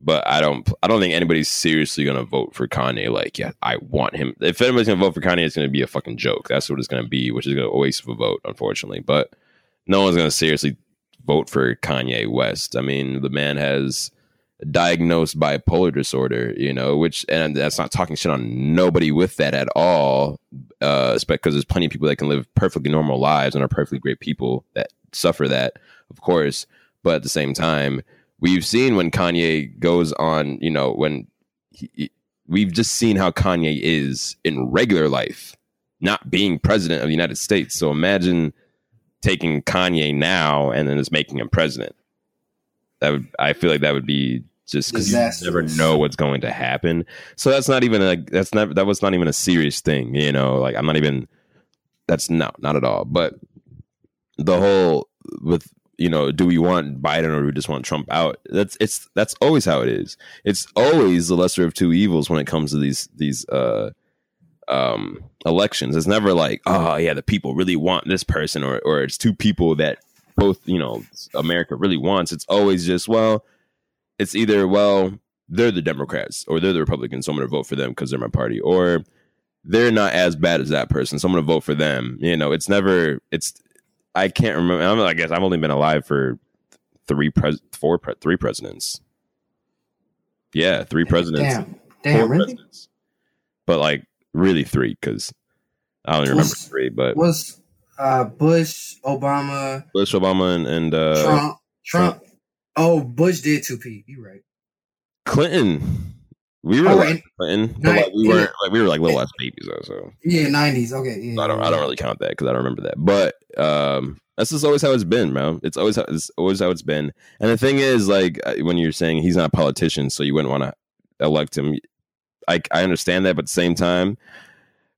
but I don't I don't think anybody's seriously gonna vote for Kanye. Like, yeah, I want him. If anybody's gonna vote for Kanye, it's gonna be a fucking joke. That's what it's gonna be, which is gonna waste of a vote, unfortunately. But no one's gonna seriously vote for Kanye West. I mean, the man has diagnosed bipolar disorder, you know, which and that's not talking shit on nobody with that at all. Uh, because there's plenty of people that can live perfectly normal lives and are perfectly great people that suffer that, of course. But at the same time, we've seen when Kanye goes on, you know, when he, we've just seen how Kanye is in regular life, not being president of the United States. So imagine taking Kanye now and then is making him president. That would I feel like that would be just because you never know what's going to happen. So that's not even like that's not that was not even a serious thing, you know. Like I'm not even that's no, not at all. But the whole with you know, do we want Biden or do we just want Trump out? That's it's that's always how it is. It's always the lesser of two evils when it comes to these these uh um elections. It's never like, oh yeah, the people really want this person or or it's two people that both, you know, America really wants. It's always just, well, it's either, well, they're the Democrats or they're the Republicans, so I'm gonna vote for them because they're my party, or they're not as bad as that person, so I'm gonna vote for them. You know, it's never it's I can't remember. I'm, I guess I've only been alive for three, pres, four, pre, three presidents. Yeah, three presidents. Damn, damn, really? Presidents. But like, really three because I don't remember three. But was uh, Bush, Obama, Bush, Obama, and, and uh, Trump, Trump. Oh, Bush did two P. You right. Clinton. We were oh, like Clinton, but like we weren't like we were like little ass babies though. So yeah, nineties. Okay, yeah. So I don't I don't really count that because I don't remember that. But um, that's just always how it's been, man. It's always how it's always how it's been. And the thing is, like uh, when you're saying he's not a politician, so you wouldn't want to elect him. I I understand that, but at the same time,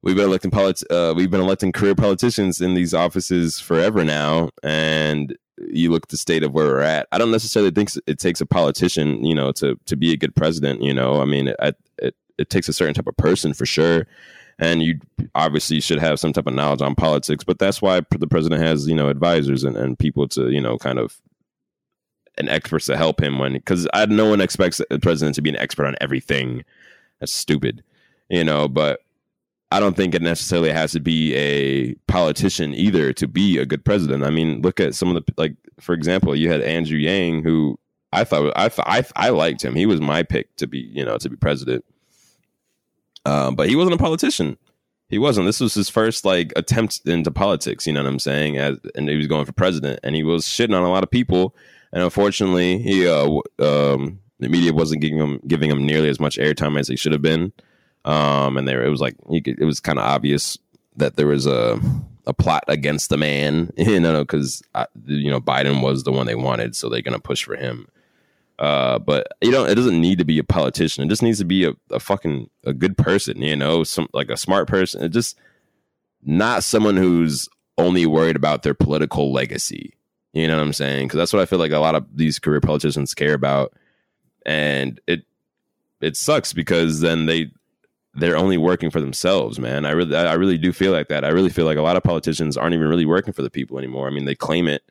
we've been electing uh, we've been electing career politicians in these offices forever now, and you look at the state of where we're at. I don't necessarily think it takes a politician, you know, to to be a good president. You know, I mean, it it, it takes a certain type of person for sure, and you obviously should have some type of knowledge on politics. But that's why the president has you know advisors and, and people to you know kind of an experts to help him when because no one expects a president to be an expert on everything. That's stupid, you know. But I don't think it necessarily has to be a politician either to be a good president. I mean, look at some of the like, for example, you had Andrew Yang, who I thought I I I liked him. He was my pick to be you know to be president, um, but he wasn't a politician. He wasn't. This was his first like attempt into politics. You know what I'm saying? As, and he was going for president, and he was shitting on a lot of people. And unfortunately, he uh, um, the media wasn't giving him giving him nearly as much airtime as he should have been. Um, and there it was like could, it was kind of obvious that there was a a plot against the man, you know, because you know Biden was the one they wanted, so they're gonna push for him. Uh, but you know, it doesn't need to be a politician. It just needs to be a, a fucking a good person, you know, some like a smart person. It just not someone who's only worried about their political legacy. You know what I'm saying? Because that's what I feel like a lot of these career politicians care about, and it it sucks because then they they're only working for themselves, man. I really, I really do feel like that. I really feel like a lot of politicians aren't even really working for the people anymore. I mean, they claim it.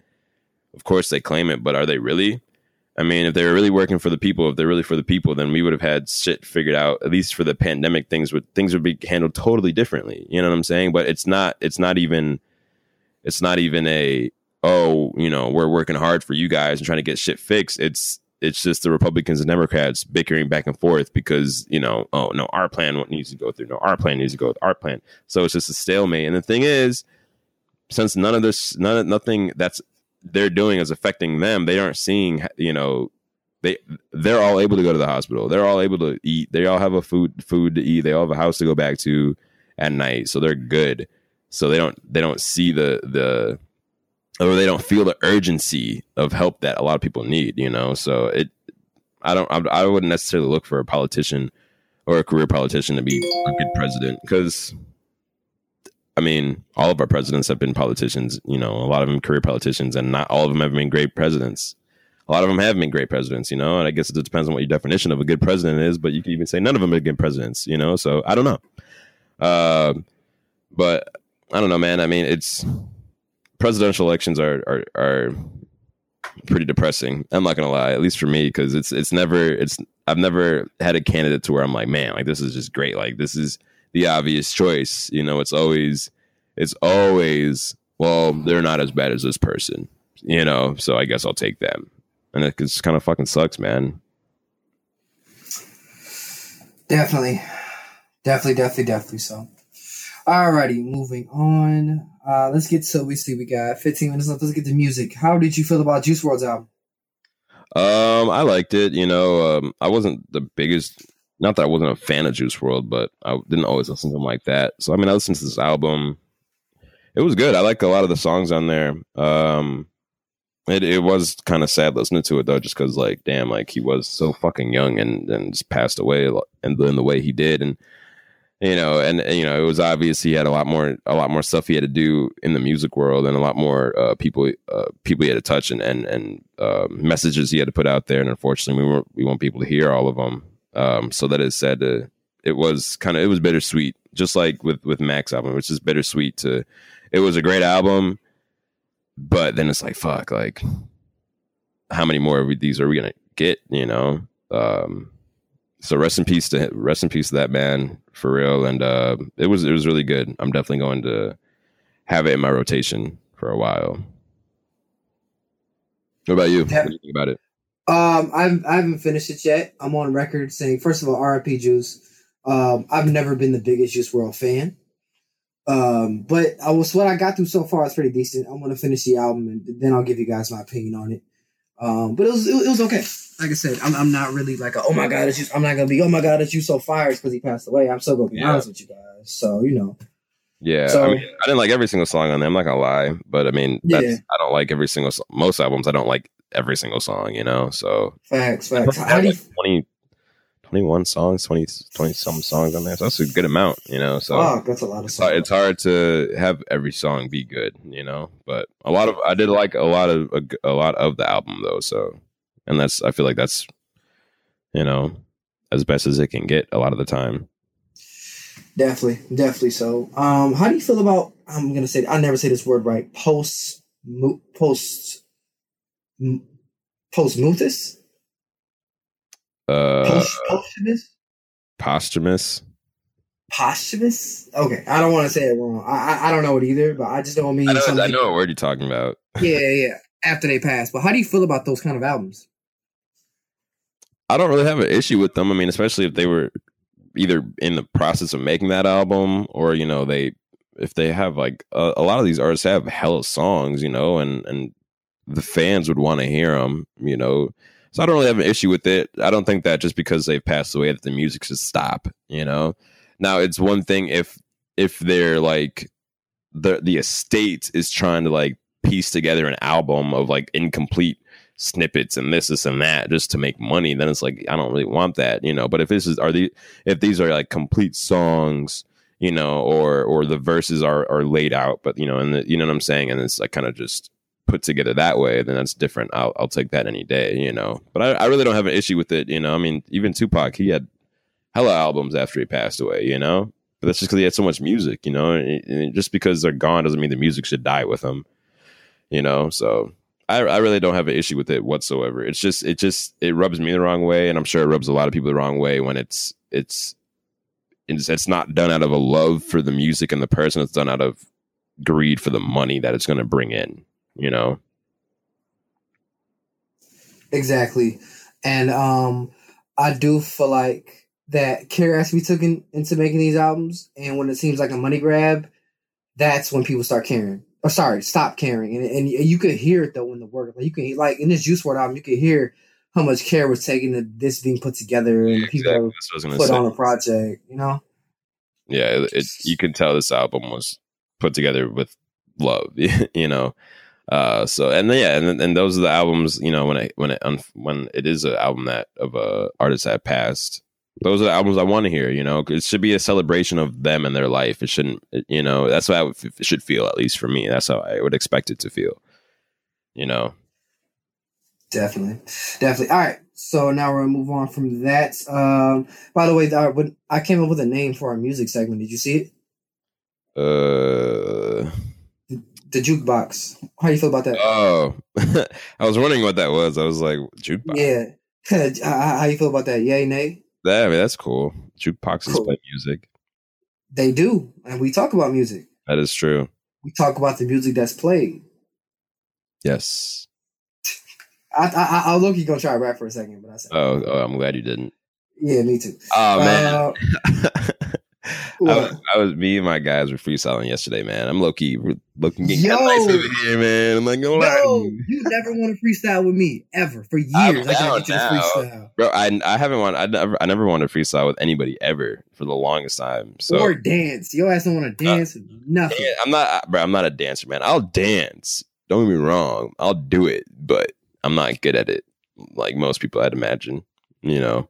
Of course, they claim it, but are they really? I mean, if they're really working for the people, if they're really for the people, then we would have had shit figured out. At least for the pandemic, things would things would be handled totally differently. You know what I'm saying? But it's not. It's not even. It's not even a. Oh, you know, we're working hard for you guys and trying to get shit fixed. It's it's just the Republicans and Democrats bickering back and forth because you know, oh no, our plan needs to go through. No, our plan needs to go with our plan. So it's just a stalemate. And the thing is, since none of this, none of nothing that's they're doing is affecting them, they aren't seeing. You know, they they're all able to go to the hospital. They're all able to eat. They all have a food food to eat. They all have a house to go back to at night. So they're good. So they don't they don't see the the or they don't feel the urgency of help that a lot of people need, you know? So it, I don't, I, I wouldn't necessarily look for a politician or a career politician to be a good president because I mean, all of our presidents have been politicians. You know, a lot of them career politicians, and not all of them have been great presidents. A lot of them have been great presidents. You know, and I guess it depends on what your definition of a good president is. But you can even say none of them are good presidents. You know, so I don't know. Uh, but I don't know, man. I mean, it's presidential elections are are, are pretty depressing. I'm not gonna lie, at least for me, because it's it's never it's I've never had a candidate to where I'm like, man, like this is just great. Like this is the obvious choice. You know, it's always it's always well, they're not as bad as this person. You know, so I guess I'll take them. And it just kind of fucking sucks, man. Definitely. Definitely, definitely, definitely so. Alrighty, moving on. Uh, let's get to we see we got 15 minutes left. Let's get to music. How did you feel about Juice WRLD's album? Um, I liked it. You know, um, I wasn't the biggest. Not that I wasn't a fan of Juice WRLD, but I didn't always listen to him like that. So I mean, I listened to this album. It was good. I like a lot of the songs on there. Um, it it was kind of sad listening to it though, just because like, damn, like he was so fucking young and and just passed away and in the way he did, and you know, and, you know, it was obvious he had a lot more, a lot more stuff he had to do in the music world, and a lot more uh, people, uh, people he had to touch, and and and uh, messages he had to put out there. And unfortunately, we weren't, we want people to hear all of them. Um, so that is said, it was kind of, it was bittersweet, just like with with Mac's album, which is bittersweet. To, it was a great album, but then it's like, fuck, like, how many more of these are we gonna get? You know. Um, so rest in peace to rest in peace to that man for real. And uh, it was it was really good. I'm definitely going to have it in my rotation for a while. What about you? Yeah. What do you think about it? Um, I've, I haven't finished it yet. I'm on record saying, first of all, RIP Juice. Um, I've never been the biggest Juice WRLD fan. Um, but I was what I got through so far is pretty decent. I'm gonna finish the album and then I'll give you guys my opinion on it. Um, but it was it, it, was okay. Like I said, I'm, I'm not really like a, oh my god, it's you. I'm not gonna be oh my god, it's you so fired because he passed away. I'm still gonna be yeah. honest with you guys. So you know. Yeah, so, I mean, I didn't like every single song on there. I'm not gonna lie, but I mean, yeah. I don't like every single. Most albums, I don't like every single song. You know, so facts, facts. How do you, like 20, 21 songs, 20, 20 some songs on there. So that's a good amount, you know. So oh, that's a lot of songs. It's hard to have every song be good, you know. But a lot of I did like a lot of a, a lot of the album though. So and that's I feel like that's you know as best as it can get a lot of the time. Definitely, definitely. So, um, how do you feel about? I'm gonna say I never say this word right. Post, post, post, muthus. Uh, posthumous. Posthumous. Posthumous. Okay, I don't want to say it wrong. I, I, I don't know it either, but I just don't mean. I know, something. I know what word you're talking about. yeah, yeah. After they pass, but how do you feel about those kind of albums? I don't really have an issue with them. I mean, especially if they were either in the process of making that album or you know they if they have like a, a lot of these artists have hella songs, you know, and and the fans would want to hear them, you know. So I don't really have an issue with it. I don't think that just because they've passed away that the music should stop. You know. Now it's one thing if if they're like the the estate is trying to like piece together an album of like incomplete snippets and this, this, and that just to make money, then it's like I don't really want that, you know. But if this is are the if these are like complete songs, you know, or or the verses are are laid out, but you know, and the, you know what I'm saying, and it's like kind of just put together that way, then that's different. I'll, I'll take that any day, you know. But I, I really don't have an issue with it, you know. I mean, even Tupac, he had hella albums after he passed away, you know. But that's just because he had so much music, you know. And, and just because they're gone doesn't mean the music should die with them, you know. So I, I really don't have an issue with it whatsoever. It's just it just it rubs me the wrong way, and I'm sure it rubs a lot of people the wrong way when it's it's it's, it's not done out of a love for the music and the person. It's done out of greed for the money that it's going to bring in you know? Exactly. And um i do feel like that care has to be taken into making these albums and when it seems like a money grab that's when people start caring. Or sorry stop caring. And, and you could hear it though in the work like you can like in this juice WRLD album you could hear how much care was taken to this being put together and exactly. people put say. on a project you know? Yeah it, it, you can tell this album was put together with love you know uh, so and yeah, and and those are the albums. You know, when it when it when it is an album that of a artist that passed, those are the albums I want to hear. You know, it should be a celebration of them and their life. It shouldn't, you know, that's what it should feel at least for me. That's how I would expect it to feel. You know. Definitely, definitely. All right, so now we're gonna move on from that. Um, by the way, uh, when I came up with a name for our music segment, did you see it? Uh, the, jukebox. How do you feel about that? Oh, I was wondering what that was. I was like, jukebox. Yeah. how, how you feel about that? Yay, nay? That, I mean, that's cool. Jukeboxes cool. play music. They do, and we talk about music. That is true. We talk about the music that's played. Yes. I I, I look you gonna try to rap for a second, but I said, oh, oh, I'm glad you didn't. Yeah, me too. Oh man. Uh, I was, I was, me and my guys were freestyling yesterday, man. I'm low key looking getting Yo, nice over here, man. I'm like, no, you never want to freestyle with me ever for years. I'm I got to freestyle, bro. I I haven't wanted. I never I never wanted to freestyle with anybody ever for the longest time. So or dance. Your ass don't want to dance. Uh, nothing. I'm not, bro. I'm not a dancer, man. I'll dance. Don't get me wrong. I'll do it, but I'm not good at it, like most people I'd imagine. You know.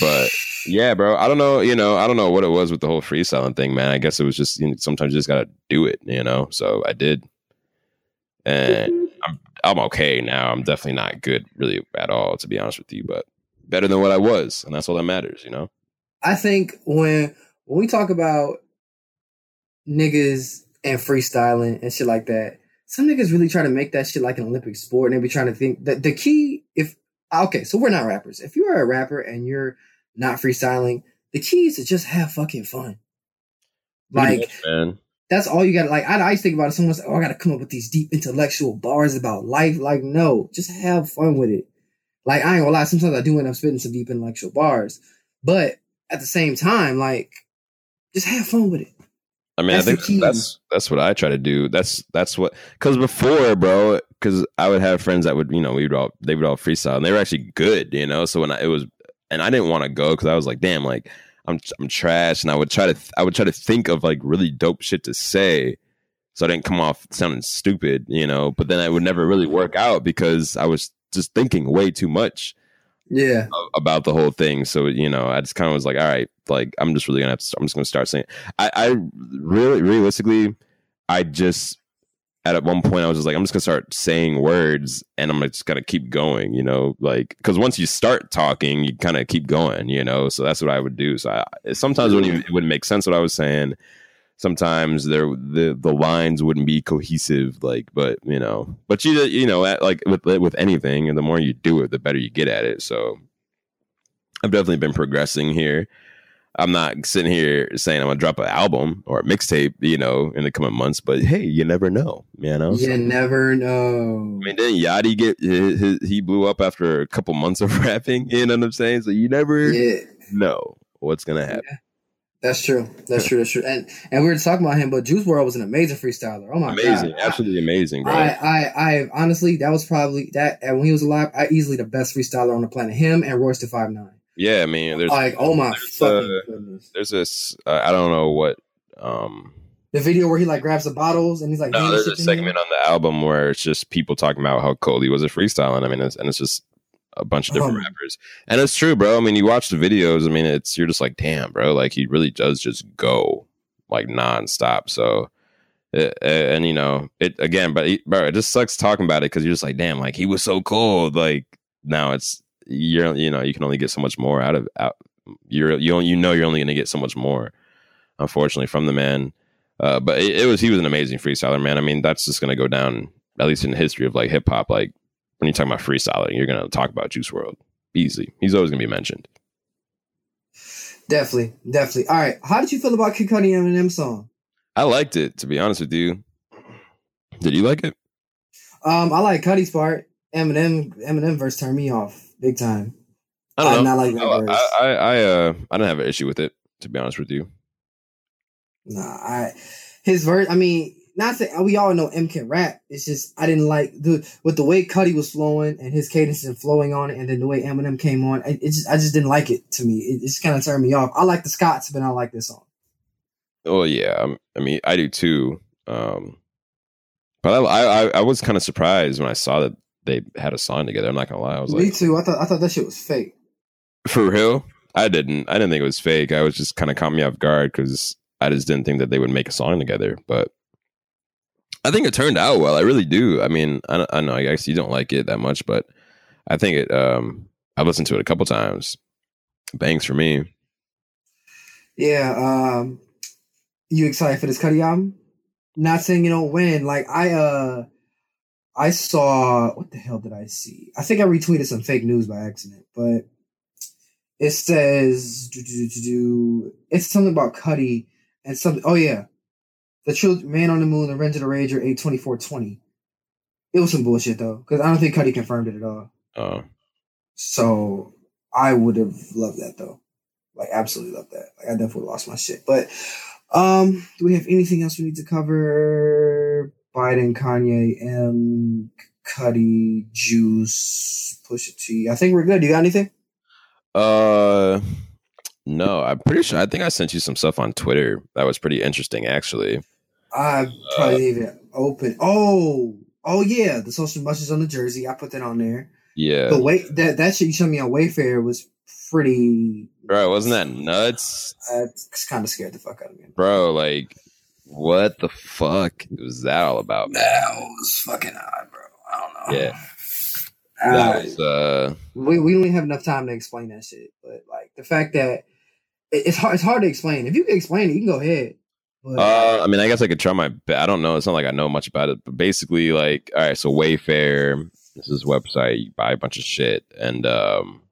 But yeah, bro, I don't know. You know, I don't know what it was with the whole freestyling thing, man. I guess it was just you know, sometimes you just gotta do it, you know. So I did, and I'm I'm okay now. I'm definitely not good, really at all, to be honest with you, but better than what I was, and that's all that matters, you know. I think when when we talk about niggas and freestyling and shit like that, some niggas really try to make that shit like an Olympic sport, and they be trying to think that the key, okay, so we're not rappers. If you're a rapper and you're not freestyling, the key is to just have fucking fun. Like, much, man. That's all you got. Like, I, I used to think about it. Someone's like, oh, I got to come up with these deep intellectual bars about life. Like, no, just have fun with it. Like, I ain't gonna lie. Sometimes I do end up spitting some deep intellectual bars, but at the same time, like, just have fun with it. I mean, that's I think that's that's what I try to do. That's that's what because before, bro, because I would have friends that would you know we would all they would all freestyle and they were actually good, you know. So when I, it was and I didn't want to go because I was like, damn, like I'm I'm trash, and I would try to I would try to think of like really dope shit to say, so I didn't come off sounding stupid, you know. But then I would never really work out because I was just thinking way too much yeah about the whole thing so you know i just kind of was like all right like i'm just really gonna have to i'm just gonna start saying i i really realistically i just at one point i was just like i'm just gonna start saying words and i'm just gonna keep going you know like because once you start talking you kind of keep going you know so that's what i would do. So I, sometimes when mm. it wouldn't make sense what i was saying. Sometimes there the the lines wouldn't be cohesive like but you know but you you know at, like with with anything and the more you do it the better you get at it. So i've definitely been progressing here i'm not sitting here saying i'm gonna drop an album or a mixtape you know in the coming months but hey you never know you know you so, never know i mean didn't yachty get his, his, he blew up after a couple months of rapping you know what i'm saying so you never yeah. know what's gonna happen yeah. That's true. That's true. That's true. And and we were talking about him, but Juice WRLD was an amazing freestyler. Oh my amazing, god, amazing, absolutely amazing, bro. I, I, I honestly, that was probably that. And when he was alive, I easily the best freestyler on the planet. Him and Royce da Five Nine. Yeah, I mean, there's like, oh my there's fucking a, goodness. There's this. Uh, I don't know what. um the video where he like grabs the bottles and he's like, no, there's a segment on the album where it's just people talking about how cold he was at freestyling. I mean, it's, and it's just a bunch of different um, rappers. And it's true, bro. I mean, you watch the videos. I mean, it's you're just like, damn, bro. Like he really does just go like nonstop. So, it, eh, eh, and you know, it again, but he, bro, it just sucks talking about it because you're just like, damn, like he was so cold. Like now it's you're, you know, you can only get so much more out of out. You're you you know you're only going to get so much more, unfortunately, from the man. Uh, but it, it was he was an amazing freestyler, man. I mean, that's just going to go down at least in the history of like hip hop. Like when you're talking about freestyling, you're going to talk about Juice WRLD Easy. He's always going to be mentioned. Definitely. Definitely. All right. How did you feel about Kid Cudi and Eminem song? I liked it, to be honest with you. Did you like it? Um, I like Cudi's part. Eminem Eminem verse turned me off big time. I don't know. I like that I, verse. I, I, I uh I didn't have an issue with it, to be honest with you. Nah, I his verse. I mean, not saying we all know M can rap. It's just I didn't like the with the way Cudi was flowing and his cadence and flowing on it, and then the way Eminem came on. It, it just I just didn't like it to me. It, it just kind of turned me off. I like the Scots, but I like this song. Oh yeah, I mean I do too. Um, but I I, I was kind of surprised when I saw that they had a song together. I'm not gonna lie. I was me like, too. I thought I thought that shit was fake. For real? I didn't. I didn't think it was fake. I was just kind of caught me off guard because I just didn't think that they would make a song together. But I think it turned out well. I really do. I mean, I, I know I guess you don't like it that much, but I think it. Um, I've listened to it a couple times. Bangs for me. Yeah. Um, you excited for this Cudi album? Not saying you don't win. Like I, uh, I saw what the hell did I see? I think I retweeted some fake news by accident, but it says do, do, do, it's something about Cudi and something. Oh yeah, the Truth, Man on the Moon, The of the Rager, eight twenty four twenty. It was some bullshit though, because I don't think Cudi confirmed it at all. Oh, so I would have loved that though, like absolutely loved that. Like I definitely lost my shit. But um, do we have anything else we need to cover? Biden, Kanye, M, Cudi, Juice, Pusha T. I think we're good. You got anything? Uh, no. I'm pretty sure. I think I sent you some stuff on Twitter that was pretty interesting, actually. I probably uh, even open. Oh, oh yeah, the social messages on the jersey. I put that on there. Yeah. The way that that shit you showed me on Wayfair was pretty. Bro, wasn't that nuts? It's kind of scared the fuck out of me. Bro, like, what the fuck was that all about? That was fucking odd, bro. I don't know. Yeah. That was, uh, we we don't have enough time to explain that shit, but like the fact that it's hard it's hard to explain. If you can explain it, you can go ahead. But, uh, I mean, I guess I could try my. I don't know. It's not like I know much about it, but basically, like, all right. So Wayfair, this is website. You buy a bunch of shit, and um,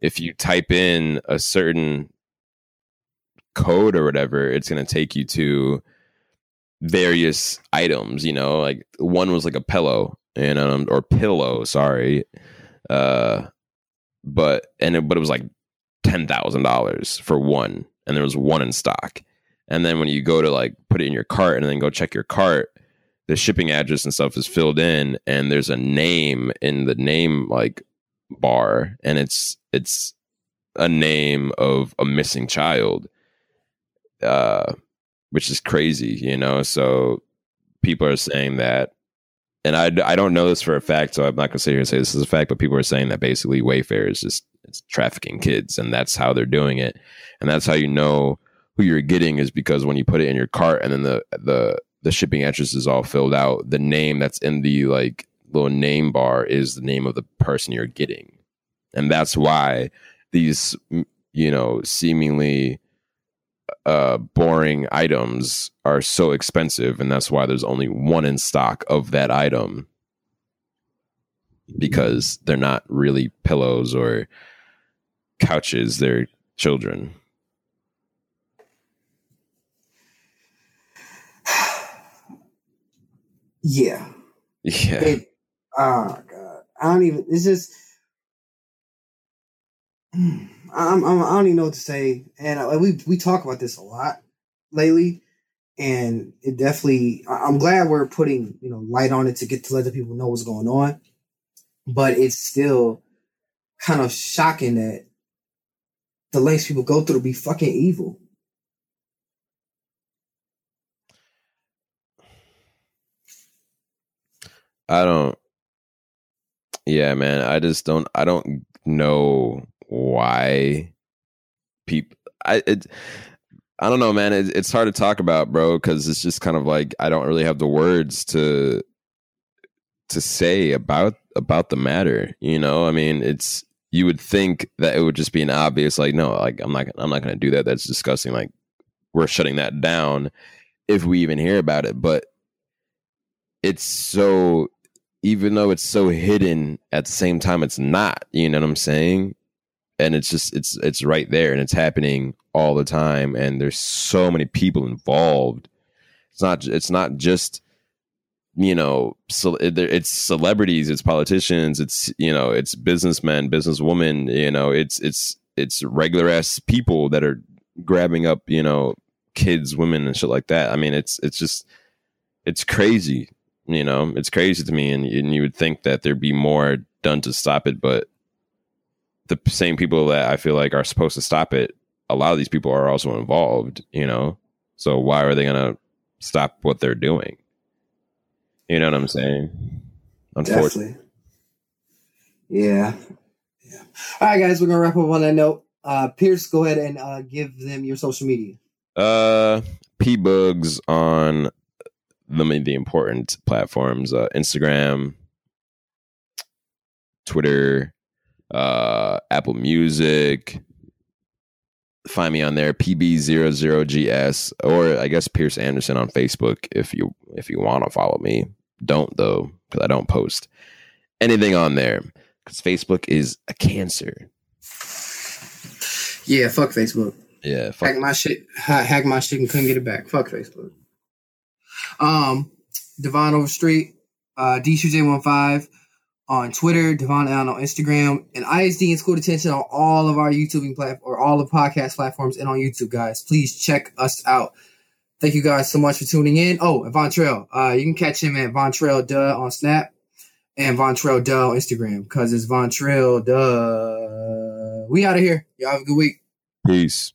if you type in a certain code or whatever, it's going to take you to various items. You know, like one was like a pillow, and um, or pillow. Sorry, uh, but and it, but it was like ten thousand dollars for one, and there was one in stock. And then when you go to like put it in your cart and then go check your cart, the shipping address and stuff is filled in, and there's a name in the name like bar, and it's it's a name of a missing child, uh, which is crazy, you know. So people are saying that, and I I don't know this for a fact, so I'm not gonna sit here and say this is a fact, but people are saying that basically Wayfair is just it's trafficking kids, and that's how they're doing it, and that's how you know who you're getting is because when you put it in your cart and then the the the shipping address is all filled out, the name that's in the like little name bar is the name of the person you're getting, and that's why these you know seemingly uh, boring items are so expensive, and that's why there's only one in stock of that item because they're not really pillows or couches; they're children. Yeah. Yeah. It, oh god, I don't even. It's just. I'm, I'm, I don't even know what to say, and I, we we talk about this a lot lately, and it definitely. I'm glad we're putting you know light on it to get to let the people know what's going on, but it's still kind of shocking that the lengths people go through to be fucking evil. I don't. Yeah, man. I just don't. I don't know why people. I it. I don't know, man. It, it's hard to talk about, bro, because it's just kind of like I don't really have the words to to say about about the matter. You know, I mean, it's you would think that it would just be an obvious, like, no, like I'm not, I'm not going to do that. That's disgusting. Like, we're shutting that down if we even hear about it. But it's so even though it's so hidden at the same time it's not you know what i'm saying and it's just it's it's right there and it's happening all the time and there's so many people involved. It's not it's not just you know so it's celebrities it's politicians it's you know it's businessmen businesswomen you know it's it's it's regular ass people that are grabbing up you know kids women and shit like that. I mean it's it's just it's crazy you know, it's crazy to me, and, and you would think that there'd be more done to stop it, but the same people that I feel like are supposed to stop it, a lot of these people are also involved. You know, so why are they gonna stop what they're doing? You know what I'm saying? Unfortunately. Definitely. Yeah. Yeah. All right, guys, we're gonna wrap up on that note. Uh, Pierce, go ahead and uh, give them your social media. Uh, P Bugs on the the important platforms: uh, Instagram, Twitter, uh, Apple Music. Find me on there, PB00GS, or I guess Pierce Anderson on Facebook if you if you want to follow me. Don't though, because I don't post anything on there because Facebook is a cancer. Yeah, fuck Facebook. Yeah, fuck. hack my shit, hack my shit, and couldn't get it back. Fuck Facebook. Um, Devon Overstreet, uh, DShoej15 on Twitter, Devon Allen on Instagram, and ISD and School Detention on all of our YouTubing platform or all the podcast platforms and on YouTube, guys. Please check us out. Thank you guys so much for tuning in. Oh, and Von Trail. Uh, you can catch him at Von Trail Duh on Snap and Von Trail Duh on Instagram because it's Von Trail Duh. We out of here. Y'all have a good week. Peace.